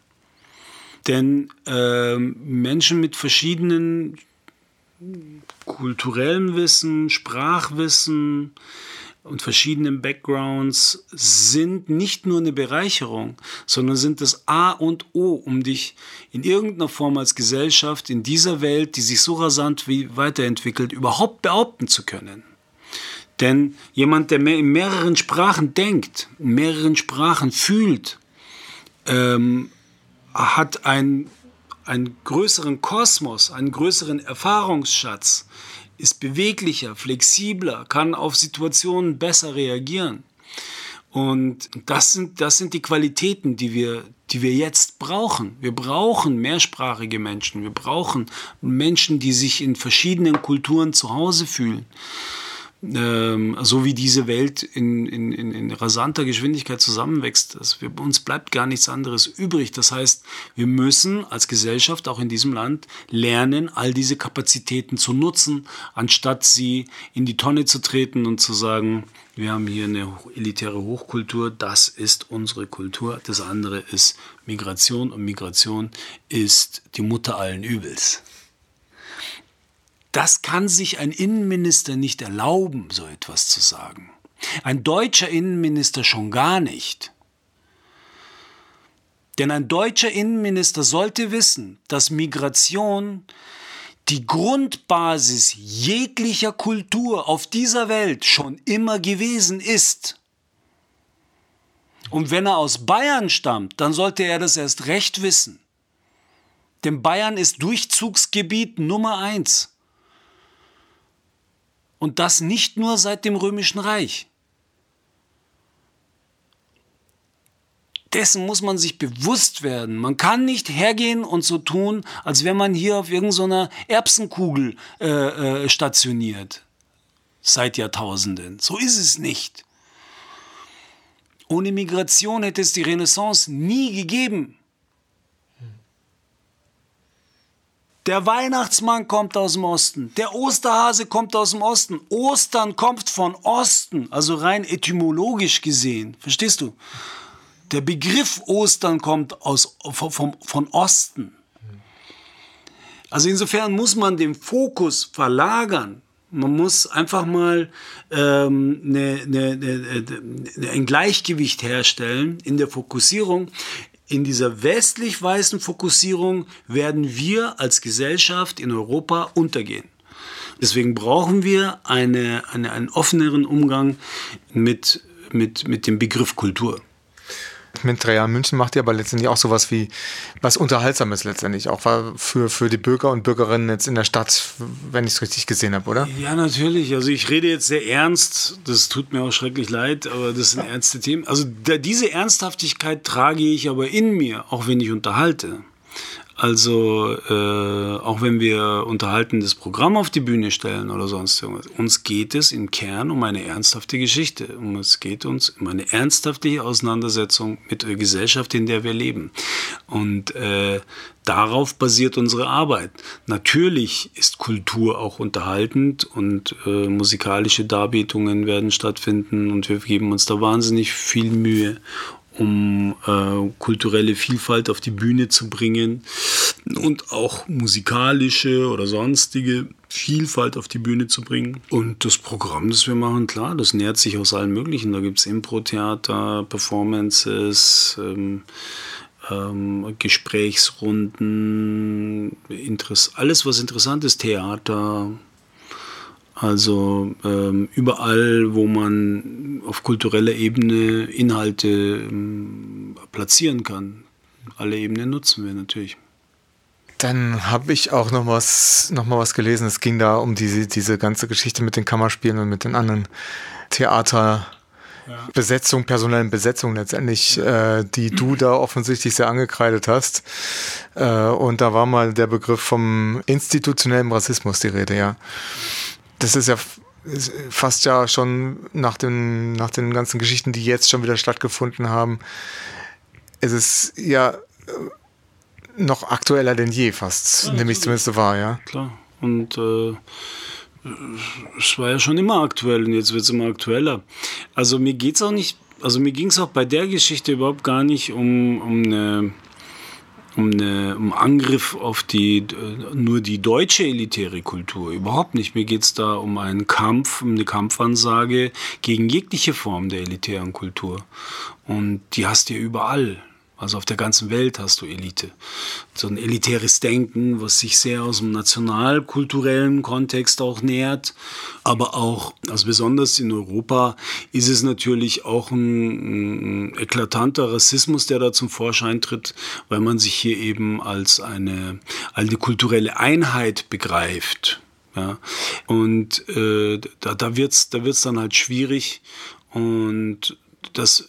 Denn äh, Menschen mit verschiedenen kulturellem Wissen, Sprachwissen und verschiedenen Backgrounds sind nicht nur eine Bereicherung, sondern sind das A und O, um dich in irgendeiner Form als Gesellschaft in dieser Welt, die sich so rasant wie weiterentwickelt, überhaupt behaupten zu können. Denn jemand, der in mehreren Sprachen denkt, in mehreren Sprachen fühlt, ähm, hat ein einen größeren Kosmos, einen größeren Erfahrungsschatz, ist beweglicher, flexibler, kann auf Situationen besser reagieren. Und das sind, das sind die Qualitäten, die wir, die wir jetzt brauchen. Wir brauchen mehrsprachige Menschen. Wir brauchen Menschen, die sich in verschiedenen Kulturen zu Hause fühlen ähm, so wie diese Welt in, in, in, in rasanter Geschwindigkeit zusammenwächst. Das, wir, uns bleibt gar nichts anderes übrig. Das heißt, wir müssen als Gesellschaft auch in diesem Land lernen, all diese Kapazitäten zu nutzen, anstatt sie in die Tonne zu treten und zu sagen, wir haben hier eine elitäre Hochkultur, das ist unsere Kultur. Das andere ist Migration und Migration ist die Mutter allen Übels. Das kann sich ein Innenminister nicht erlauben, so etwas zu sagen. Ein deutscher Innenminister schon gar nicht. Denn ein deutscher Innenminister sollte wissen, dass Migration die Grundbasis jeglicher Kultur auf dieser Welt schon immer gewesen ist. Und wenn er aus Bayern stammt, dann sollte er das erst recht wissen. Denn Bayern ist Durchzugsgebiet Nummer eins. Und das nicht nur seit dem Römischen Reich. dessen muss man sich bewusst werden. Man kann nicht hergehen und so tun, als wäre man hier auf irgendeiner Erbsenkugel äh, äh, stationiert. Seit Jahrtausenden. So ist es nicht. Ohne Migration hätte es die Renaissance nie gegeben. Der Weihnachtsmann kommt aus dem Osten. Der Osterhase kommt aus dem Osten. Ostern kommt von Osten, also rein etymologisch gesehen. Verstehst du? Der Begriff Ostern kommt aus, vom, von Osten. Also insofern muss man den Fokus verlagern. Man muss einfach mal ähm, ne, ne, ne, ne, ein Gleichgewicht herstellen in der Fokussierung. In dieser westlich-weißen Fokussierung werden wir als Gesellschaft in Europa untergehen. Deswegen brauchen wir eine, eine, einen offeneren Umgang mit, mit, mit dem Begriff Kultur mit Jahren München macht ihr aber letztendlich auch sowas wie was Unterhaltsames letztendlich, auch für, für die Bürger und Bürgerinnen jetzt in der Stadt, wenn ich es richtig gesehen habe, oder? Ja, natürlich. Also ich rede jetzt sehr ernst, das tut mir auch schrecklich leid, aber das sind ernste Themen. Also diese Ernsthaftigkeit trage ich aber in mir, auch wenn ich unterhalte. Also äh, auch wenn wir unterhaltendes Programm auf die Bühne stellen oder sonst irgendwas, uns geht es im Kern um eine ernsthafte Geschichte. Um es geht uns um eine ernsthafte Auseinandersetzung mit der Gesellschaft, in der wir leben. Und äh, darauf basiert unsere Arbeit. Natürlich ist Kultur auch unterhaltend und äh, musikalische Darbietungen werden stattfinden und wir geben uns da wahnsinnig viel Mühe um äh, kulturelle Vielfalt auf die Bühne zu bringen und auch musikalische oder sonstige Vielfalt auf die Bühne zu bringen. Und das Programm, das wir machen, klar, das nähert sich aus allen möglichen. Da gibt es Impro-Theater, Performances, ähm, ähm, Gesprächsrunden, Interess alles, was interessant ist, Theater, also ähm, überall, wo man auf kultureller Ebene Inhalte ähm, platzieren kann. Alle Ebenen nutzen wir natürlich. Dann habe ich auch noch was, noch mal was gelesen. Es ging da um diese, diese ganze Geschichte mit den Kammerspielen und mit den anderen Theater. Besetzung, personellen Besetzung letztendlich, äh, die du da offensichtlich sehr angekreidet hast. Äh, und da war mal der Begriff vom institutionellen Rassismus die Rede, ja das ist ja fast ja schon nach den, nach den ganzen Geschichten, die jetzt schon wieder stattgefunden haben, es ist ja äh, noch aktueller denn je fast, ja, nehme ich zumindest wahr, ja. Klar. Und äh, es war ja schon immer aktuell und jetzt wird es immer aktueller. Also mir geht es auch nicht, also mir ging es auch bei der Geschichte überhaupt gar nicht um, um eine um, eine, um Angriff auf die nur die deutsche elitäre Kultur. Überhaupt nicht. Mir geht es da um einen Kampf, um eine Kampfansage gegen jegliche Form der elitären Kultur. Und die hast du ja überall. Also auf der ganzen Welt hast du Elite. So ein elitäres Denken, was sich sehr aus dem nationalkulturellen Kontext auch nähert. Aber auch, also besonders in Europa, ist es natürlich auch ein, ein eklatanter Rassismus, der da zum Vorschein tritt, weil man sich hier eben als eine, eine kulturelle Einheit begreift. Ja, und äh, da, da wird es da wird's dann halt schwierig. Und das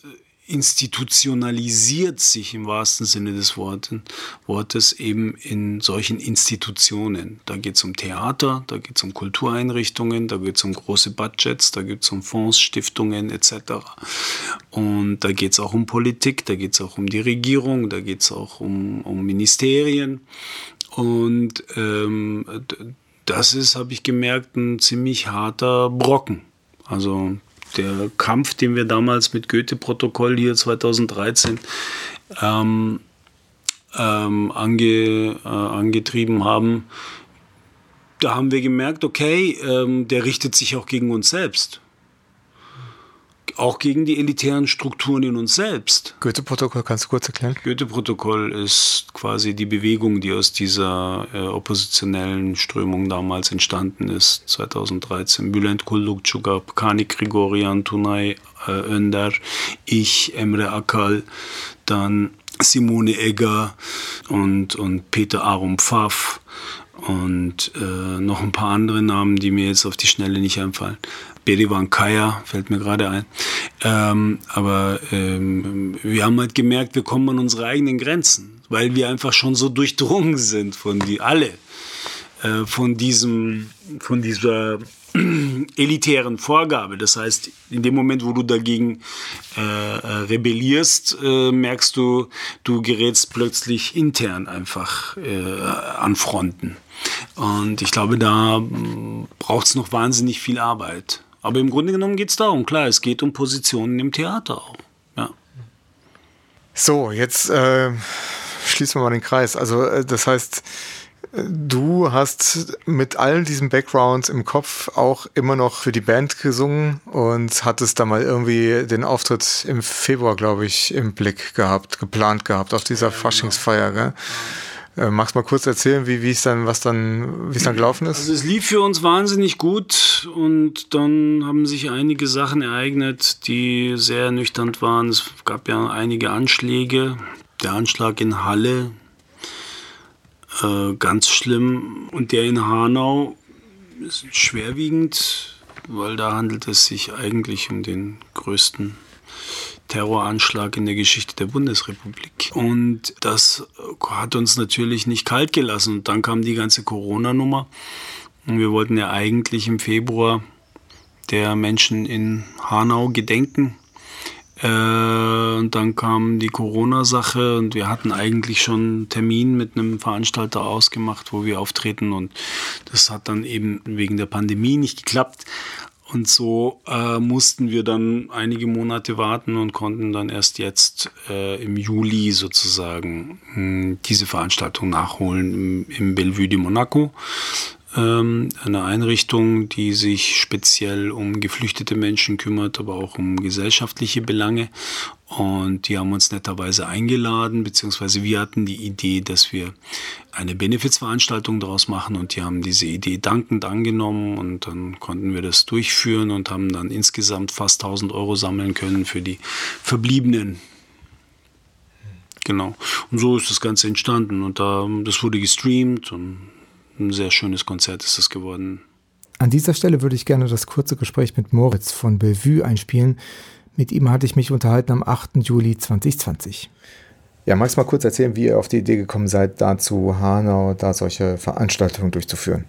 institutionalisiert sich im wahrsten Sinne des Wortes eben in solchen Institutionen. Da geht es um Theater, da geht es um Kultureinrichtungen, da geht es um große Budgets, da geht es um Fonds, Stiftungen etc. Und da geht es auch um Politik, da geht es auch um die Regierung, da geht es auch um, um Ministerien. Und ähm, das ist, habe ich gemerkt, ein ziemlich harter Brocken. Also der Kampf, den wir damals mit Goethe-Protokoll hier 2013 ähm, ähm, ange, äh, angetrieben haben, da haben wir gemerkt, okay, ähm, der richtet sich auch gegen uns selbst auch gegen die elitären Strukturen in uns selbst. Goethe-Protokoll, kannst du kurz erklären? Goethe-Protokoll ist quasi die Bewegung, die aus dieser äh, oppositionellen Strömung damals entstanden ist, 2013. Bülent Kulluk, Çugap, Kani Grigorian, Tunay äh, Önder, ich, Emre Akal, dann Simone Egger und, und Peter Arum Pfaff und äh, noch ein paar andere Namen, die mir jetzt auf die Schnelle nicht einfallen. Berivan Kaya fällt mir gerade ein. Ähm, aber ähm, wir haben halt gemerkt, wir kommen an unsere eigenen Grenzen, weil wir einfach schon so durchdrungen sind von die alle äh, von diesem von dieser elitären Vorgabe. Das heißt, in dem Moment, wo du dagegen äh, äh, rebellierst, äh, merkst du, du gerätst plötzlich intern einfach äh, an Fronten. Und ich glaube, da mm, braucht es noch wahnsinnig viel Arbeit. Aber im Grunde genommen geht es darum, klar, es geht um Positionen im Theater auch. Ja. So, jetzt äh, schließen wir mal den Kreis. Also äh, das heißt, Du hast mit all diesen Backgrounds im Kopf auch immer noch für die Band gesungen und hattest da mal irgendwie den Auftritt im Februar, glaube ich, im Blick gehabt, geplant gehabt auf dieser ja, genau. Faschingsfeier. Gell? Äh, magst mal kurz erzählen, wie wie es dann was dann wie es dann gelaufen ist? Also es lief für uns wahnsinnig gut und dann haben sich einige Sachen ereignet, die sehr ernüchternd waren. Es gab ja einige Anschläge. Der Anschlag in Halle, äh, ganz schlimm. Und der in Hanau ist schwerwiegend, weil da handelt es sich eigentlich um den größten Terroranschlag in der Geschichte der Bundesrepublik. Und das hat uns natürlich nicht kalt gelassen. Und dann kam die ganze Corona-Nummer. Und wir wollten ja eigentlich im Februar der Menschen in Hanau gedenken. Äh, und dann kam die Corona-Sache und wir hatten eigentlich schon einen Termin mit einem Veranstalter ausgemacht, wo wir auftreten und das hat dann eben wegen der Pandemie nicht geklappt. Und so äh, mussten wir dann einige Monate warten und konnten dann erst jetzt äh, im Juli sozusagen mh, hm, diese Veranstaltung nachholen im, im Bellevue de Monaco eine Einrichtung, die sich speziell um geflüchtete Menschen kümmert, aber auch um gesellschaftliche Belange. Und die haben uns netterweise eingeladen, beziehungsweise wir hatten die Idee, dass wir eine Benefizveranstaltung daraus machen und die haben diese Idee dankend angenommen und dann konnten wir das durchführen und haben dann insgesamt fast 1000 Euro sammeln können für die Verbliebenen Genau. Und so ist das Ganze entstanden. Und da, das wurde gestreamt und ein sehr schönes Konzert ist es geworden. An dieser Stelle würde ich gerne das kurze Gespräch mit Moritz von Bellevue einspielen. Mit ihm hatte ich mich unterhalten am 8. Juli 2020. Ja, magst du mal kurz erzählen, wie ihr auf die Idee gekommen seid, da zu Hanau da solche Veranstaltungen durchzuführen?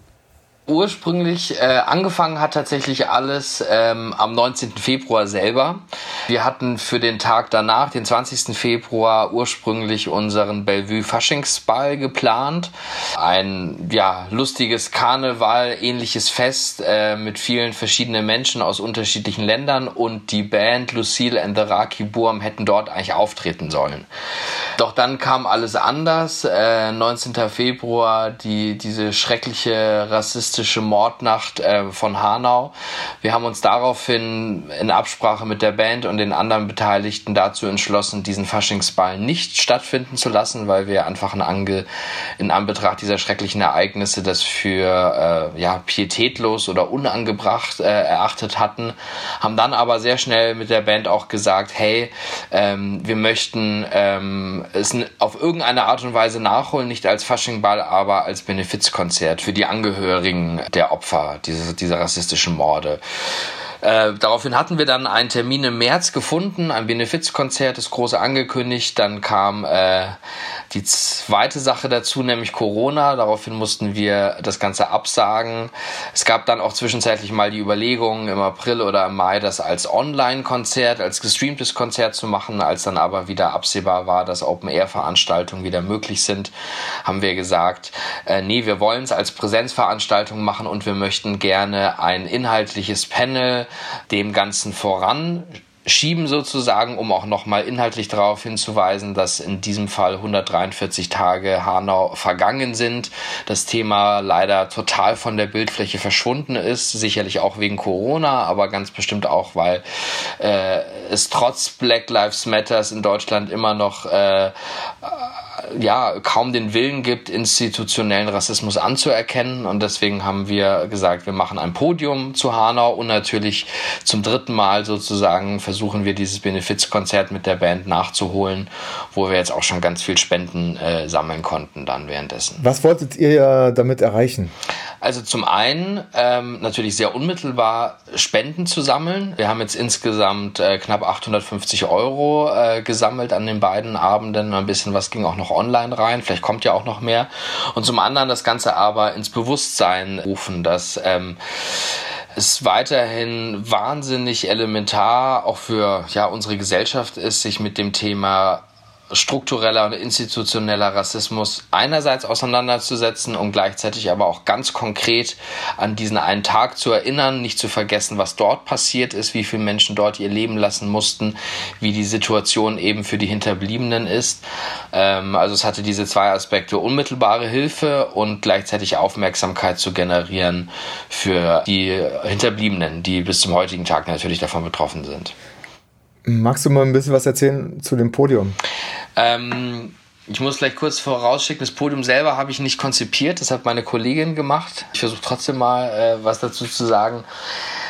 Ursprünglich äh, angefangen hat tatsächlich alles ähm, am 19. Februar selber. Wir hatten für den Tag danach, den 20. Februar, ursprünglich unseren Bellevue Faschingsball geplant. Ein ja, lustiges Karneval, ähnliches Fest äh, mit vielen verschiedenen Menschen aus unterschiedlichen Ländern und die Band Lucille and the Raki Burm hätten dort eigentlich auftreten sollen. Doch dann kam alles anders. Äh, 19. Februar, die, diese schreckliche rassistische Mordnacht äh, von Hanau. Wir haben uns daraufhin in Absprache mit der Band und den anderen Beteiligten dazu entschlossen, diesen Faschingsball nicht stattfinden zu lassen, weil wir einfach in, Ange in Anbetracht dieser schrecklichen Ereignisse das für äh, ja, pietätlos oder unangebracht äh, erachtet hatten. Haben dann aber sehr schnell mit der Band auch gesagt, hey, ähm, wir möchten ähm, es auf irgendeine Art und Weise nachholen, nicht als Faschingball, aber als Benefizkonzert für die Angehörigen der Opfer dieser, dieser rassistischen Morde. Äh, daraufhin hatten wir dann einen Termin im März gefunden, ein Benefizkonzert, das große angekündigt. Dann kam äh, die zweite Sache dazu, nämlich Corona. Daraufhin mussten wir das Ganze absagen. Es gab dann auch zwischenzeitlich mal die Überlegung, im April oder im Mai das als Online-Konzert, als gestreamtes Konzert zu machen. Als dann aber wieder absehbar war, dass Open-Air-Veranstaltungen wieder möglich sind, haben wir gesagt, äh, nee, wir wollen es als Präsenzveranstaltung machen und wir möchten gerne ein inhaltliches Panel dem Ganzen voran schieben sozusagen, um auch nochmal inhaltlich darauf hinzuweisen, dass in diesem Fall 143 Tage Hanau vergangen sind. Das Thema leider total von der Bildfläche verschwunden ist, sicherlich auch wegen Corona, aber ganz bestimmt auch, weil äh, es trotz Black Lives Matters in Deutschland immer noch äh, ja kaum den Willen gibt, institutionellen Rassismus anzuerkennen. Und deswegen haben wir gesagt, wir machen ein Podium zu Hanau und natürlich zum dritten Mal sozusagen versuchen wir dieses Benefizkonzert mit der Band nachzuholen, wo wir jetzt auch schon ganz viel Spenden äh, sammeln konnten dann währenddessen. Was wolltet ihr damit erreichen? Also zum einen ähm, natürlich sehr unmittelbar Spenden zu sammeln. Wir haben jetzt insgesamt äh, knapp 850 Euro äh, gesammelt an den beiden Abenden. Ein bisschen was ging auch noch online rein. Vielleicht kommt ja auch noch mehr. Und zum anderen das Ganze aber ins Bewusstsein rufen, dass ähm, es weiterhin wahnsinnig elementar auch für ja unsere Gesellschaft ist, sich mit dem Thema struktureller und institutioneller Rassismus einerseits auseinanderzusetzen und gleichzeitig aber auch ganz konkret an diesen einen Tag zu erinnern, nicht zu vergessen, was dort passiert ist, wie viele Menschen dort ihr Leben lassen mussten, wie die Situation eben für die Hinterbliebenen ist. Ähm, also es hatte diese zwei Aspekte, unmittelbare Hilfe und gleichzeitig Aufmerksamkeit zu generieren für die Hinterbliebenen, die bis zum heutigen Tag natürlich davon betroffen sind. Magst du mal ein bisschen was erzählen zu dem Podium? Ähm, ich muss gleich kurz vorausschicken, das Podium selber habe ich nicht konzipiert, das hat meine Kollegin gemacht. Ich versuche trotzdem mal äh, was dazu zu sagen.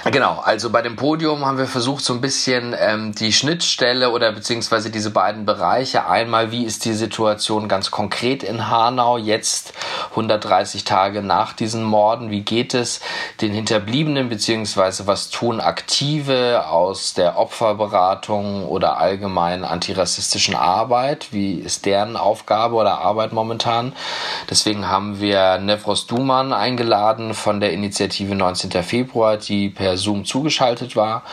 Genau, also bei dem Podium haben wir versucht, so ein bisschen ähm, die Schnittstelle oder beziehungsweise diese beiden Bereiche. Einmal, wie ist die Situation ganz konkret in Hanau jetzt 130 Tage nach diesen Morden? Wie geht es den Hinterbliebenen beziehungsweise was tun Aktive aus der Opferberatung oder allgemein antirassistischen Arbeit? Wie ist deren Aufgabe oder Arbeit momentan? Deswegen haben wir Nevros Duman eingeladen von der Initiative 19. Februar, die per per Zoom zugeschaltet war.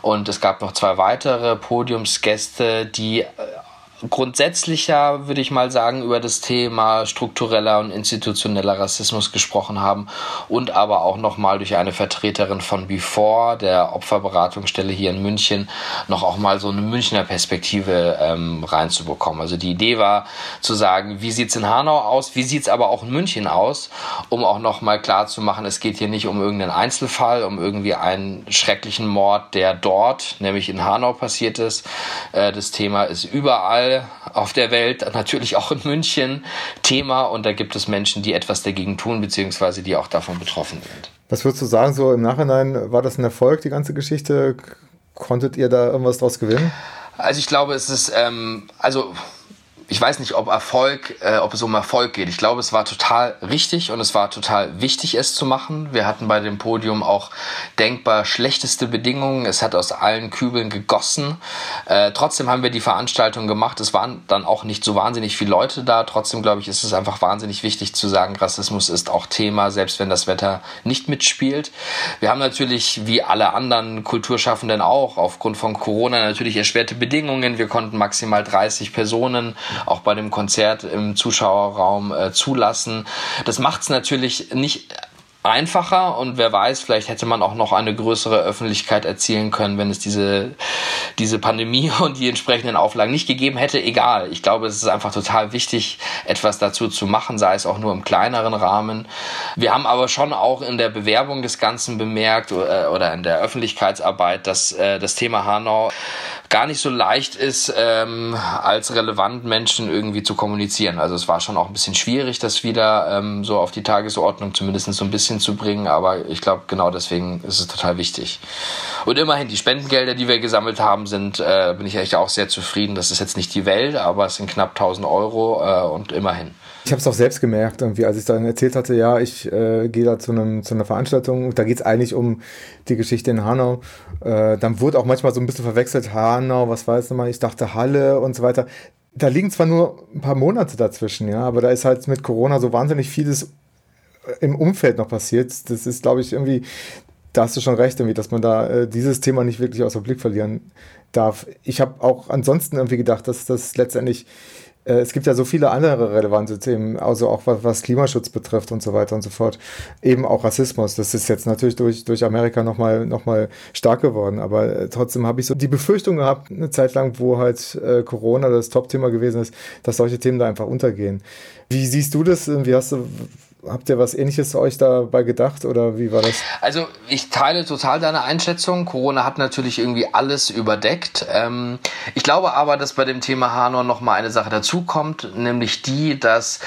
Und es gab noch zwei weitere Podiumsgäste, die äh, grundsätzlicher, würde ich mal sagen, über das Thema struktureller und institutioneller Rassismus gesprochen haben und aber auch nochmal durch eine Vertreterin von Before, der Opferberatungsstelle hier in München, noch auch mal so eine Münchner Perspektive ähm, reinzubekommen. Also die Idee war zu sagen, wie sieht's in Hanau aus, wie sieht's aber auch in München aus, um auch nochmal klar zu machen, es geht hier nicht um irgendeinen Einzelfall, um irgendwie einen schrecklichen Mord, der dort, nämlich in Hanau passiert ist. Äh, das Thema ist überall überall auf der Welt, natürlich auch in München, Thema und da gibt es Menschen, die etwas dagegen tun, beziehungsweise die auch davon betroffen sind. Was würdest du sagen, so im Nachhinein, war das ein Erfolg, die ganze Geschichte? Konntet ihr da irgendwas draus gewinnen? Also ich glaube, es ist, ähm, also ich weiß nicht, ob Erfolg, äh, ob es um Erfolg geht. Ich glaube, es war total richtig und es war total wichtig, es zu machen. Wir hatten bei dem Podium auch denkbar schlechteste Bedingungen. Es hat aus allen Kübeln gegossen. Äh, trotzdem haben wir die Veranstaltung gemacht. Es waren dann auch nicht so wahnsinnig viele Leute da. Trotzdem, glaube ich, ist es einfach wahnsinnig wichtig zu sagen, Rassismus ist auch Thema, selbst wenn das Wetter nicht mitspielt. Wir haben natürlich, wie alle anderen Kulturschaffenden auch, aufgrund von Corona natürlich erschwerte Bedingungen. Wir konnten maximal 30 Personen auch bei dem Konzert im Zuschauerraum äh, zulassen. Das macht es natürlich nicht einfacher und wer weiß, vielleicht hätte man auch noch eine größere Öffentlichkeit erzielen können, wenn es diese, diese Pandemie und die entsprechenden Auflagen nicht gegeben hätte. Egal. Ich glaube, es ist einfach total wichtig, etwas dazu zu machen, sei es auch nur im kleineren Rahmen. Wir haben aber schon auch in der Bewerbung des Ganzen bemerkt äh, oder in der Öffentlichkeitsarbeit, dass äh, das Thema Hanau gar nicht so leicht ist, ähm, als relevant Menschen irgendwie zu kommunizieren. Also es war schon auch ein bisschen schwierig, das wieder ähm, so auf die Tagesordnung zumindest so ein bisschen zu bringen, aber ich glaube, genau deswegen ist es total wichtig. Und immerhin, die Spendengelder, die wir gesammelt haben, sind, äh, bin ich echt auch sehr zufrieden. Das ist jetzt nicht die Welt, aber es sind knapp 1000 Euro äh, und immerhin. Ich habe es auch selbst gemerkt, irgendwie, als ich dann erzählt hatte, ja, ich äh, gehe da zu, einem, zu einer Veranstaltung, da geht es eigentlich um die Geschichte in Hanau. Äh, dann wurde auch manchmal so ein bisschen verwechselt, Hanau, was weiß ich nochmal, ich dachte Halle und so weiter. Da liegen zwar nur ein paar Monate dazwischen, ja, aber da ist halt mit Corona so wahnsinnig vieles im Umfeld noch passiert. Das ist, glaube ich, irgendwie, da hast du schon recht, irgendwie, dass man da äh, dieses Thema nicht wirklich aus dem Blick verlieren darf. Ich habe auch ansonsten irgendwie gedacht, dass das letztendlich äh, es gibt ja so viele andere relevante Themen, also auch was, was, Klimaschutz betrifft und so weiter und so fort. Eben auch Rassismus. Das ist jetzt natürlich durch, durch Amerika nochmal noch mal stark geworden. Aber äh, trotzdem habe ich so die Befürchtung gehabt, eine Zeit lang, wo halt äh, Corona das Top-Thema gewesen ist, dass solche Themen da einfach untergehen. Wie siehst du das? Wie hast du Habt ihr was ähnliches euch dabei gedacht oder wie war das? Also ich teile total deine Einschätzung. Corona hat natürlich irgendwie alles überdeckt. Ähm, ich glaube aber, dass bei dem Thema Hanor noch mal eine Sache dazukommt, nämlich die, dass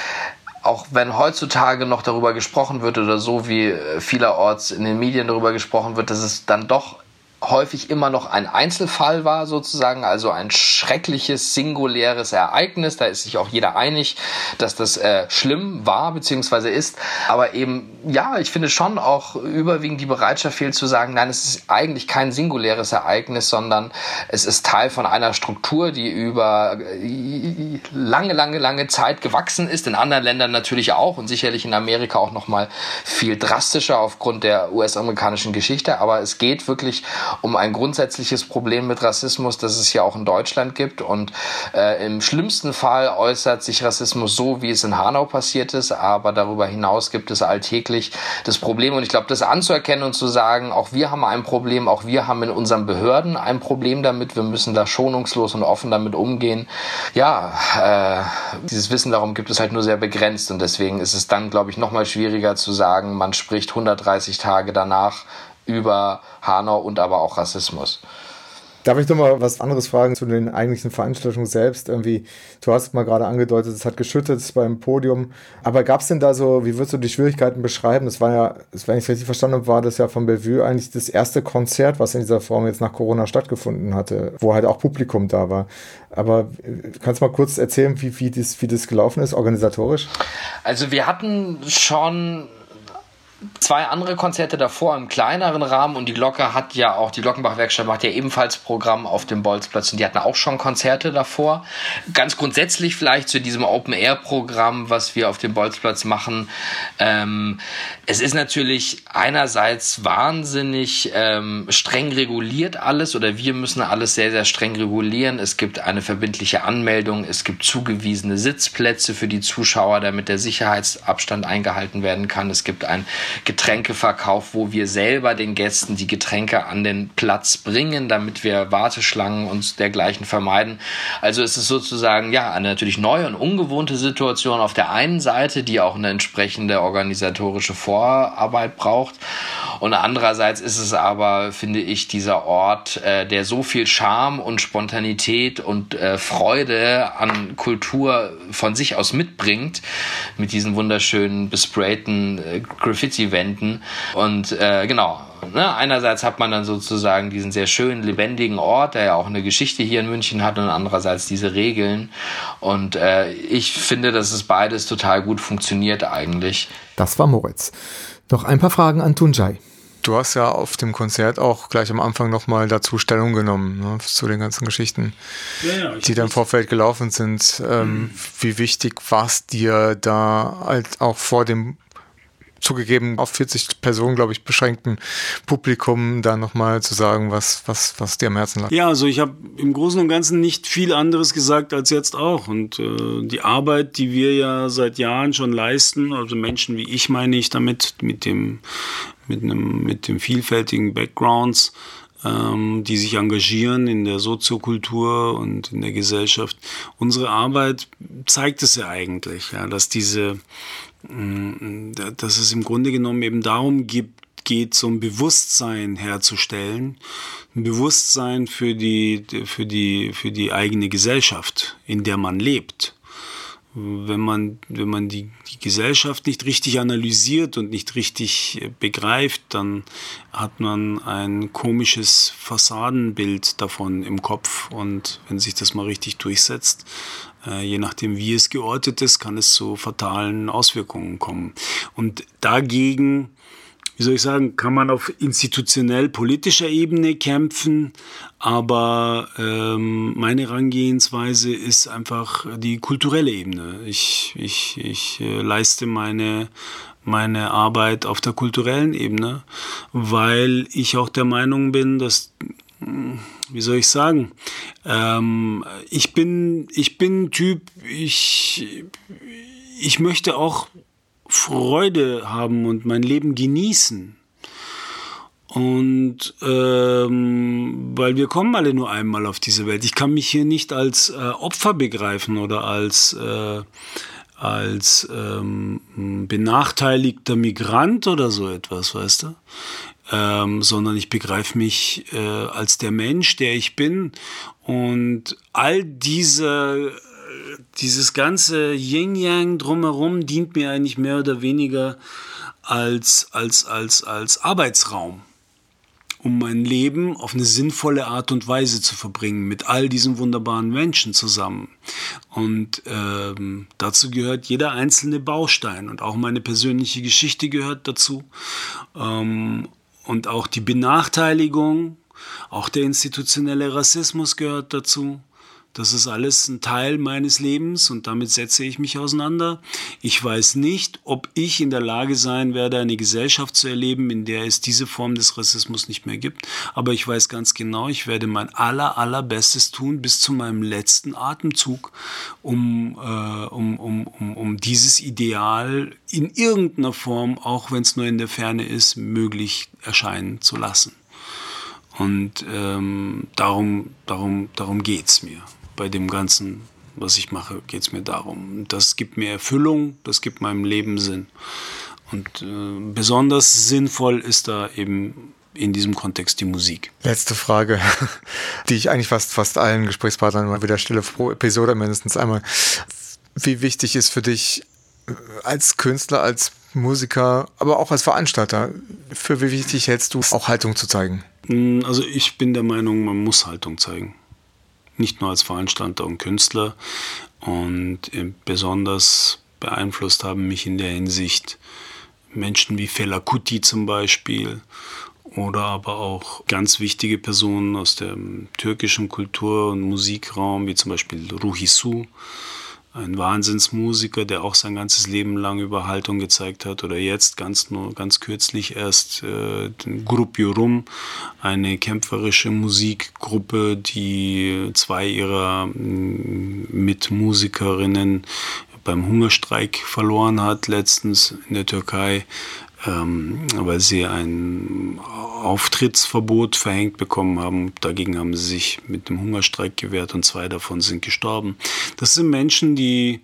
auch wenn heutzutage noch darüber gesprochen wird oder so wie vielerorts in den Medien darüber gesprochen wird, dass es dann doch häufig immer noch ein Einzelfall war, sozusagen, also ein schreckliches, singuläres Ereignis. Da ist sich auch jeder einig, dass das äh, schlimm war bzw. ist. Aber eben, ja, ich finde schon auch überwiegend die Bereitschaft fehlt zu sagen, nein, es ist eigentlich kein singuläres Ereignis, sondern es ist Teil von einer Struktur, die über äh, lange, lange, lange Zeit gewachsen ist. In anderen Ländern natürlich auch und sicherlich in Amerika auch noch mal viel drastischer aufgrund der US-amerikanischen Geschichte. Aber es geht wirklich um ein grundsätzliches Problem mit Rassismus, das es ja auch in Deutschland gibt. Und äh, im schlimmsten Fall äußert sich Rassismus so, wie es in Hanau passiert ist. Aber darüber hinaus gibt es alltäglich das Problem. Und ich glaube, das anzuerkennen und zu sagen, auch wir haben ein Problem, auch wir haben in unseren Behörden ein Problem damit. Wir müssen da schonungslos und offen damit umgehen. Ja, äh, dieses Wissen darum gibt es halt nur sehr begrenzt. Und deswegen ist es dann, glaube ich, noch mal schwieriger zu sagen, man spricht 130 Tage danach über Hanau und aber auch Rassismus. Darf ich doch mal was anderes fragen zu den eigentlichen Veranstaltungen selbst? Irgendwie, du hast mal gerade angedeutet, es hat geschüttet beim Podium. Aber gab es denn da so, wie würdest du die Schwierigkeiten beschreiben? Das war ja, wenn ich es richtig verstanden habe, war das ja von Bellevue eigentlich das erste Konzert, was in dieser Form jetzt nach Corona stattgefunden hatte, wo halt auch Publikum da war. Aber kannst du mal kurz erzählen, wie, wie, das, wie das gelaufen ist, organisatorisch? Also wir hatten schon zwei andere Konzerte davor im kleineren Rahmen und die Glocke hat ja auch, die Glockenbach-Werkstatt macht ja ebenfalls Programm auf dem Bolzplatz und die hatten auch schon Konzerte davor. Ganz grundsätzlich vielleicht zu diesem Open-Air-Programm, was wir auf dem Bolzplatz machen. Ähm, es ist natürlich einerseits wahnsinnig ähm, streng reguliert alles oder wir müssen alles sehr, sehr streng regulieren. Es gibt eine verbindliche Anmeldung, es gibt zugewiesene Sitzplätze für die Zuschauer, damit der Sicherheitsabstand eingehalten werden kann. Es gibt ein Getränkeverkauf, wo wir selber den Gästen die Getränke an den Platz bringen, damit wir Warteschlangen und dergleichen vermeiden. Also es ist sozusagen ja eine natürlich neue und ungewohnte Situation auf der einen Seite, die auch eine entsprechende organisatorische Vorarbeit braucht. Und andererseits ist es aber, finde ich, dieser Ort, äh, der so viel Charme und Spontanität und äh, Freude an Kultur von sich aus mitbringt, mit diesen wunderschönen besprayten äh, Graffiti-Wänden. Und äh, Ne, einerseits hat man dann sozusagen diesen sehr schönen, lebendigen Ort, der ja auch eine Geschichte hier in München hat, und andererseits diese Regeln. Und äh, ich finde, dass es beides total gut funktioniert eigentlich. Das war Moritz. Noch ein paar Fragen an Tunjai. Du hast ja auf dem Konzert auch gleich am Anfang nochmal dazu Stellung genommen, ne, zu den ganzen Geschichten, ja, ja, die da im Vorfeld gelaufen sind. Ähm, mhm. Wie wichtig war es dir da halt auch vor dem zugegeben auf 40 Personen, glaube ich, beschränkten Publikum da nochmal zu sagen, was, was, was dir am Herzen lag? Ja, also ich habe im Großen und Ganzen nicht viel anderes gesagt als jetzt auch. Und äh, die Arbeit, die wir ja seit Jahren schon leisten, also Menschen wie ich meine ich damit, mit dem, mit einem, mit dem vielfältigen Backgrounds, ähm, die sich engagieren in der Soziokultur und in der Gesellschaft. Unsere Arbeit zeigt es ja eigentlich, ja, dass diese dass es im Grunde genommen eben darum gibt, geht, so ein Bewusstsein herzustellen, ein Bewusstsein für die, für die, für die eigene Gesellschaft, in der man lebt. Wenn man, wenn man die, die Gesellschaft nicht richtig analysiert und nicht richtig begreift, dann hat man ein komisches Fassadenbild davon im Kopf. Und wenn sich das mal richtig durchsetzt, äh, je nachdem, wie es geortet ist, kann es zu fatalen Auswirkungen kommen. Und dagegen, wie soll ich sagen, kann man auf institutionell politischer Ebene kämpfen, aber ähm, meine Herangehensweise ist einfach die kulturelle Ebene. Ich, ich, ich äh, leiste meine meine Arbeit auf der kulturellen Ebene, weil ich auch der Meinung bin, dass wie soll ich sagen? Ähm, ich bin, ich bin Typ, ich, ich möchte auch Freude haben und mein Leben genießen. Und ähm, weil wir kommen alle nur einmal auf diese Welt. Ich kann mich hier nicht als äh, Opfer begreifen oder als, äh, als ähm, benachteiligter Migrant oder so etwas, weißt du? Ähm, sondern ich begreife mich äh, als der Mensch, der ich bin. Und all diese, dieses ganze Yin-Yang drumherum dient mir eigentlich mehr oder weniger als, als, als, als Arbeitsraum um mein Leben auf eine sinnvolle Art und Weise zu verbringen mit all diesen wunderbaren Menschen zusammen. Und ähm, dazu gehört jeder einzelne Baustein und auch meine persönliche Geschichte gehört dazu. Ähm, und auch die Benachteiligung, auch der institutionelle Rassismus gehört dazu. Das ist alles ein Teil meines Lebens und damit setze ich mich auseinander. Ich weiß nicht, ob ich in der Lage sein werde, eine Gesellschaft zu erleben, in der es diese Form des Rassismus nicht mehr gibt. Aber ich weiß ganz genau, ich werde mein aller, allerbestes tun bis zu meinem letzten Atemzug, um, äh, um, um, um, um dieses Ideal in irgendeiner Form, auch wenn es nur in der Ferne ist, möglich erscheinen zu lassen. Und ähm, darum, darum, darum geht es mir bei dem Ganzen, was ich mache, geht es mir darum. Das gibt mir Erfüllung, das gibt meinem Leben Sinn. Und äh, besonders sinnvoll ist da eben in diesem Kontext die Musik. Letzte Frage, die ich eigentlich fast, fast allen Gesprächspartnern mal wieder stelle pro Episode mindestens einmal. Wie wichtig ist für dich äh, als Künstler, als Musiker, aber auch als Veranstalter, für wie wichtig hältst du auch Haltung zu zeigen? Hm, also ich bin der Meinung, man muss Haltung zeigen nicht nur als Veranstalter und Künstler. Und besonders beeinflusst haben mich in der Hinsicht Menschen wie Fela Kuti zum Beispiel oder aber auch ganz wichtige Personen aus dem türkischen Kultur- und Musikraum, wie zum Beispiel Ruhi Su ein Wahnsinnsmusiker, der auch sein ganzes Leben lang über Haltung gezeigt hat. Oder jetzt ganz nur ganz kürzlich erst äh, Grup Yorum, eine kämpferische Musikgruppe, die zwei ihrer mm, Mitmusikerinnen beim Hungerstreik verloren hat letztens in der Türkei ähm, weil sie ein Auftrittsverbot verhängt bekommen haben. Dagegen haben sie sich mit dem Hungerstreik gewehrt und zwei davon sind gestorben. Das sind Menschen, die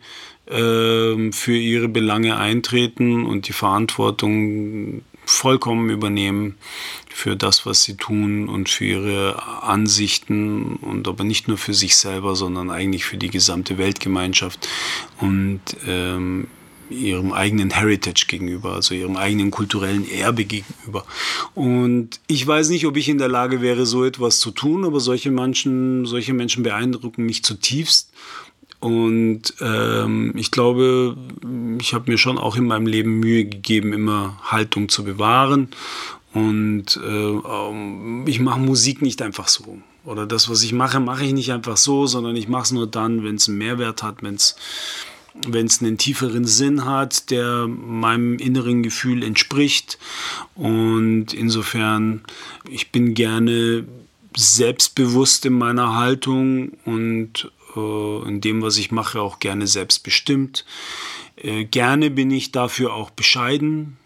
äh, für ihre Belange eintreten und die Verantwortung vollkommen übernehmen für das, was sie tun und für ihre Ansichten und aber nicht nur für sich selber, sondern eigentlich für die gesamte Weltgemeinschaft. Und ähm, ihrem eigenen Heritage gegenüber, also ihrem eigenen kulturellen Erbe gegenüber. Und ich weiß nicht, ob ich in der Lage wäre, so etwas zu tun, aber solche Menschen, solche Menschen beeindrucken mich zutiefst. Und ähm, ich glaube, ich habe mir schon auch in meinem Leben Mühe gegeben, immer Haltung zu bewahren. Und äh, ich mache Musik nicht einfach so. Oder das, was ich mache, mache ich nicht einfach so, sondern ich mache es nur dann, wenn es einen Mehrwert hat, wenn es wenn es einen tieferen Sinn hat, der meinem inneren Gefühl entspricht. Und insofern, ich bin gerne selbstbewusst in meiner Haltung und äh, in dem, was ich mache, auch gerne selbstbestimmt. Äh, gerne bin ich dafür auch bescheiden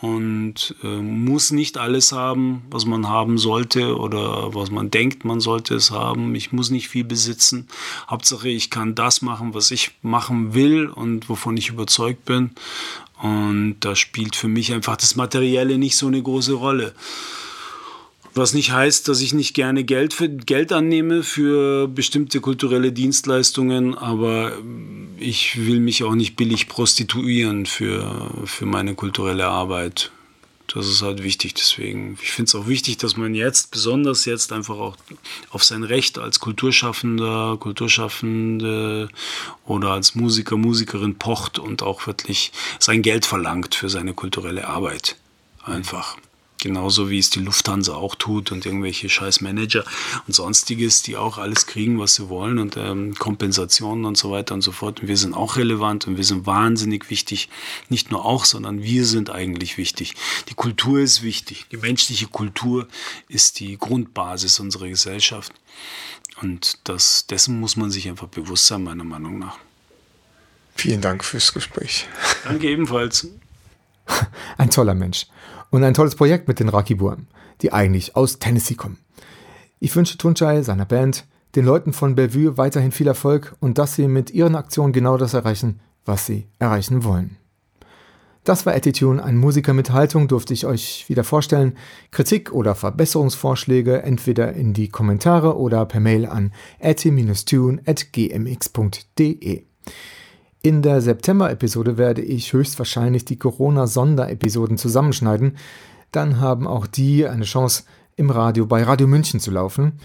und äh, muss nicht alles haben, was man haben sollte oder was man denkt, man sollte es haben. Ich muss nicht viel besitzen. Hauptsache, ich kann das machen, was ich machen will und wovon ich überzeugt bin. Und da spielt für mich einfach das Materielle nicht so eine große Rolle. Was nicht heißt, dass ich nicht gerne Geld, für, Geld annehme für bestimmte kulturelle Dienstleistungen, aber ich will mich auch nicht billig prostituieren für, für meine kulturelle Arbeit. Das ist halt wichtig. Deswegen, ich finde es auch wichtig, dass man jetzt, besonders jetzt, einfach auch auf sein Recht als Kulturschaffender, Kulturschaffende oder als Musiker, Musikerin pocht und auch wirklich sein Geld verlangt für seine kulturelle Arbeit. Einfach. Genauso wie es die Lufthansa auch tut und irgendwelche scheiß Manager und sonstiges, die auch alles kriegen, was sie wollen und ähm, Kompensationen und so weiter und so fort. Und wir sind auch relevant und wir sind wahnsinnig wichtig. Nicht nur auch, sondern wir sind eigentlich wichtig. Die Kultur ist wichtig. Die menschliche Kultur ist die Grundbasis unserer Gesellschaft. Und das, dessen muss man sich einfach bewusst sein, meiner Meinung nach. Vielen Dank fürs Gespräch. Danke ebenfalls. Ein toller Mensch und ein tolles Projekt mit den Rakibuam, die eigentlich aus Tennessee kommen. Ich wünsche Tunchai, seiner Band, den Leuten von Bellevue weiterhin viel Erfolg und dass sie mit ihren Aktionen genau das erreichen, was sie erreichen wollen. Das war Attitune, ein Musiker mit Haltung, durfte ich euch wieder vorstellen. Kritik oder Verbesserungsvorschläge entweder in die Kommentare oder per Mail an atti-tune.gmx.de. In der September-Episode werde ich höchstwahrscheinlich die Corona-Sonderepisoden zusammenschneiden. Dann haben auch die eine Chance, im Radio bei Radio München zu laufen.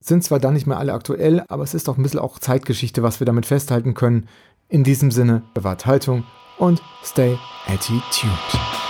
Sind zwar dann nicht mehr alle aktuell, aber es ist doch ein bisschen auch Zeitgeschichte, was wir damit festhalten können. In diesem Sinne, bewahrt Haltung und stay attitude.